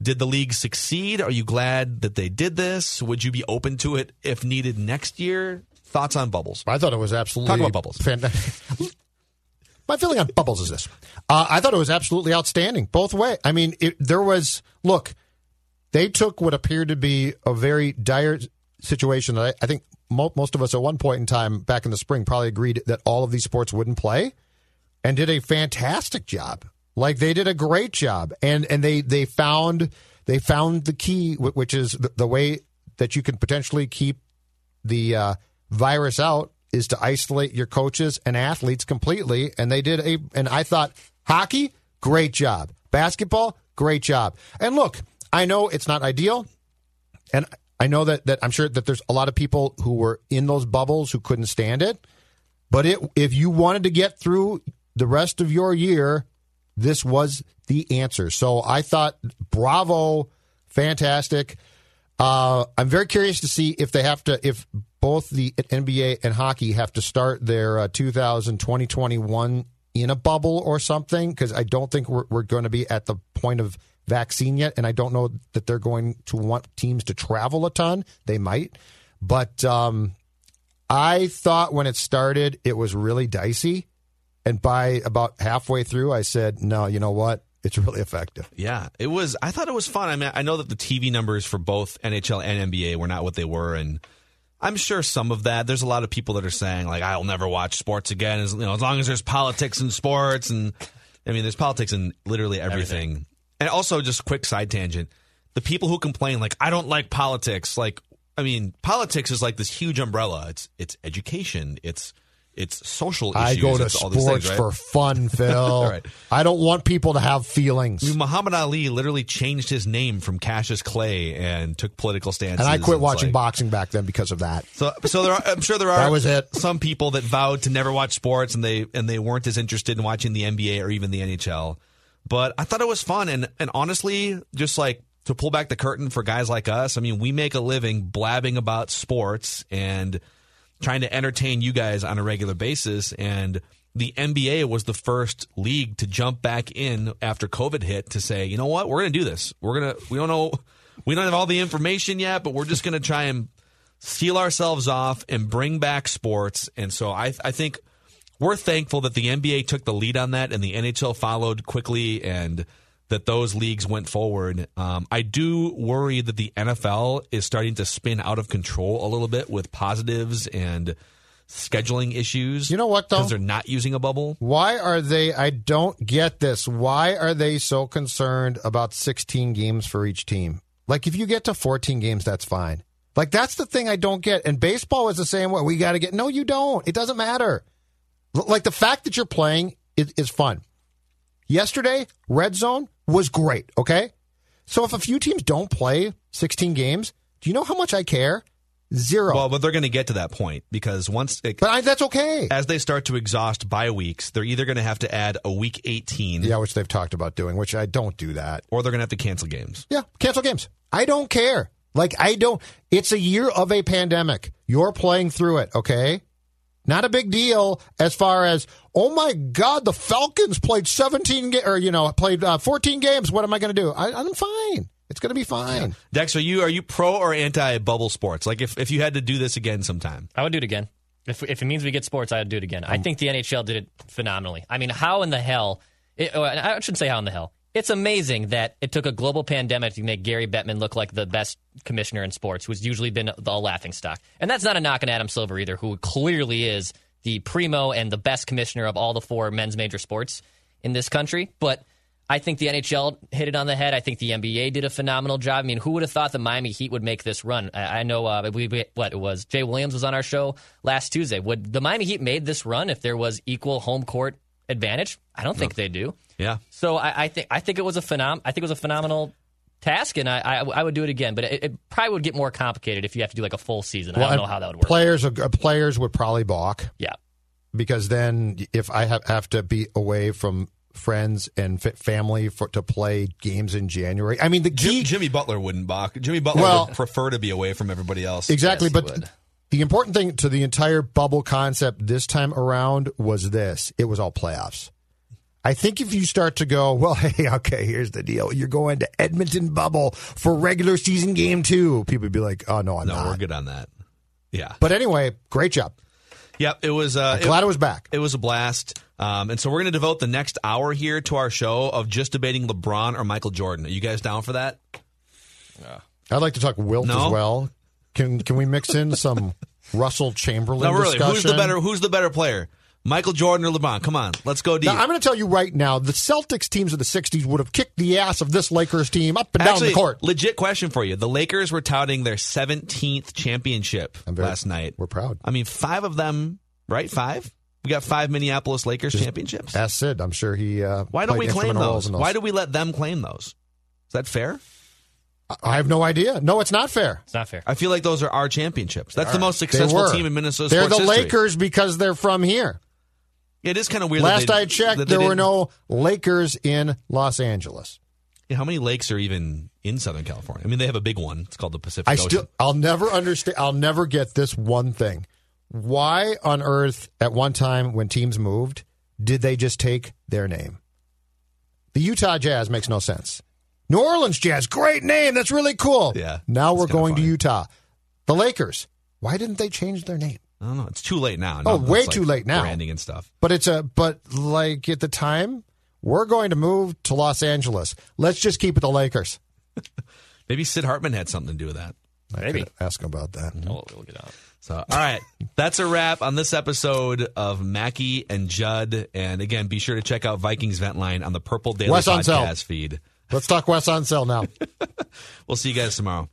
did the league succeed? Are you glad that they did this? Would you be open to it if needed next year? Thoughts on bubbles? I thought it was absolutely Talk about bubbles. Fantastic. My feeling on bubbles is this: uh, I thought it was absolutely outstanding both way. I mean, it, there was look. They took what appeared to be a very dire situation that I, I think mo- most of us at one point in time back in the spring probably agreed that all of these sports wouldn't play, and did a fantastic job. Like they did a great job, and and they they found they found the key, which is the, the way that you can potentially keep the uh, virus out is to isolate your coaches and athletes completely. And they did a, and I thought hockey, great job. Basketball, great job. And look, I know it's not ideal. And I know that, that I'm sure that there's a lot of people who were in those bubbles who couldn't stand it. But it, if you wanted to get through the rest of your year, this was the answer. So I thought, bravo, fantastic. Uh, I'm very curious to see if they have to, if both the NBA and hockey have to start their uh, 2020-21 in a bubble or something, because I don't think we're, we're going to be at the point of vaccine yet, and I don't know that they're going to want teams to travel a ton. They might, but um, I thought when it started, it was really dicey, and by about halfway through, I said, "No, you know what? It's really effective." Yeah, it was. I thought it was fun. I mean, I know that the TV numbers for both NHL and NBA were not what they were, and I'm sure some of that. There's a lot of people that are saying like, "I'll never watch sports again," as you know, as long as there's politics in sports, and I mean, there's politics in literally everything. And also, just quick side tangent: the people who complain like, "I don't like politics," like, I mean, politics is like this huge umbrella. It's it's education. It's it's social issues. I go to it's all sports things, right? for fun, Phil. Right. I don't want people to have feelings. I mean, Muhammad Ali literally changed his name from Cassius Clay and took political stances. and I quit it's watching like- boxing back then because of that. So, so there are, I'm sure there are That was it. some people that vowed to never watch sports and they and they weren't as interested in watching the NBA or even the NHL. But I thought it was fun and and honestly, just like to pull back the curtain for guys like us. I mean, we make a living blabbing about sports and trying to entertain you guys on a regular basis and the NBA was the first league to jump back in after COVID hit to say, you know what, we're going to do this. We're going to, we don't know, we don't have all the information yet, but we're just going to try and seal ourselves off and bring back sports. And so I, I think we're thankful that the NBA took the lead on that and the NHL followed quickly and that those leagues went forward. Um, I do worry that the NFL is starting to spin out of control a little bit with positives and scheduling issues. You know what, though? Because they're not using a bubble. Why are they? I don't get this. Why are they so concerned about 16 games for each team? Like, if you get to 14 games, that's fine. Like, that's the thing I don't get. And baseball is the same way. We got to get. No, you don't. It doesn't matter. Like, the fact that you're playing is, is fun. Yesterday, Red Zone was great, okay? So if a few teams don't play 16 games, do you know how much I care? Zero. Well, but they're going to get to that point because once, it, but I, that's okay. as they start to exhaust bye weeks, they're either going to have to add a week 18 Yeah, which they've talked about doing, which I don't do that. or they're going to have to cancel games. Yeah, cancel games. I don't care. Like, I don't. It's a year of a pandemic. You're playing through it, okay? Not a big deal as far as, oh my God, the Falcons played 17 ga- or, you know, played uh, 14 games. What am I going to do? I, I'm fine. It's going to be fine. Dex, are you are you pro or anti bubble sports? Like if, if you had to do this again sometime, I would do it again. If, if it means we get sports, I would do it again. I think the NHL did it phenomenally. I mean, how in the hell? It, oh, I shouldn't say how in the hell. It's amazing that it took a global pandemic to make Gary Bettman look like the best commissioner in sports, who's usually been the laughing stock. And that's not a knock on Adam Silver either, who clearly is the primo and the best commissioner of all the four men's major sports in this country. But I think the NHL hit it on the head. I think the NBA did a phenomenal job. I mean, who would have thought the Miami Heat would make this run? I, I know uh, we, we- what it was. Jay Williams was on our show last Tuesday. Would the Miami Heat made this run if there was equal home court advantage? I don't think they do. Yeah. So I, I think I think it was a phenom- I think it was a phenomenal task, and I, I, I would do it again. But it, it probably would get more complicated if you have to do like a full season. I don't know how that would work. Players, uh, players would probably balk yeah. because then if I have, have to be away from friends and fa- family for, to play games in January, I mean, the Jim, key. Jimmy Butler wouldn't balk. Jimmy Butler Well- would prefer to be away from everybody else. Exactly, Yes, but would. the important thing to the entire bubble concept this time around was this: it was all playoffs. I think if you start to go, well, hey, okay, here's the deal: you're going to Edmonton bubble for regular season game two. People would be like, oh no, I'm No, not. we're good on that. Yeah. But anyway, great job. Yep. It was. Uh, I'm glad it was back. It was a blast. Um, and so we're going to devote the next hour here to our show of just debating LeBron or Michael Jordan. Are you guys down for that? Yeah. I'd like to talk Wilt No? as well. Can can we mix in some Russell Chamberlain No, really. discussion? Who's the better? Who's the better player? Michael Jordan or LeBron? Come on, let's go deep. Now, I'm going to tell you right now, the Celtics teams of the '60s would have kicked the ass of this Lakers team up and Actually, down the court. legit question for you: The Lakers were touting their 17th championship very- last night. We're proud. I mean, five of them, right? Five. We got five Minneapolis Lakers championships. Ask Sid. I'm sure he. Uh, Why don't we claim instrumental roles those? Why do we let them claim those? Is that fair? I have no idea. No, it's not fair. It's not fair. I feel like those are our championships. That's the most successful team in Minnesota They're sports the history. Lakers because they're from here. It is kind of weird. Last I checked, there were no Lakers in Los Angeles. Yeah, How many lakes are even in Southern California? I mean, they have a big one. It's called the Pacific I Ocean. still, I'll never understand. I'll never get this one thing. Why on earth, at one time when teams moved, did they just take their name? The Utah Jazz makes no sense. New Orleans Jazz, great name. That's really cool. Yeah, Now we're going to. Utah. The Lakers. Why didn't they change their name? I don't know. It's too late now. Oh, No, way like too late now. Branding and stuff. But it's a but like at the time, we're going to move to Los Angeles. Let's just keep it the Lakers. Maybe Sid Hartman had something to do with that. I Maybe. could ask him about that. Oh, we'll get out. So, all right, that's a wrap on this episode of Mackey and Judd. And again, be sure to check out Vikings Vent Line on the Purple Daily Wes Unseld. Podcast feed. Let's talk Wes Unseld now. We'll see you guys tomorrow.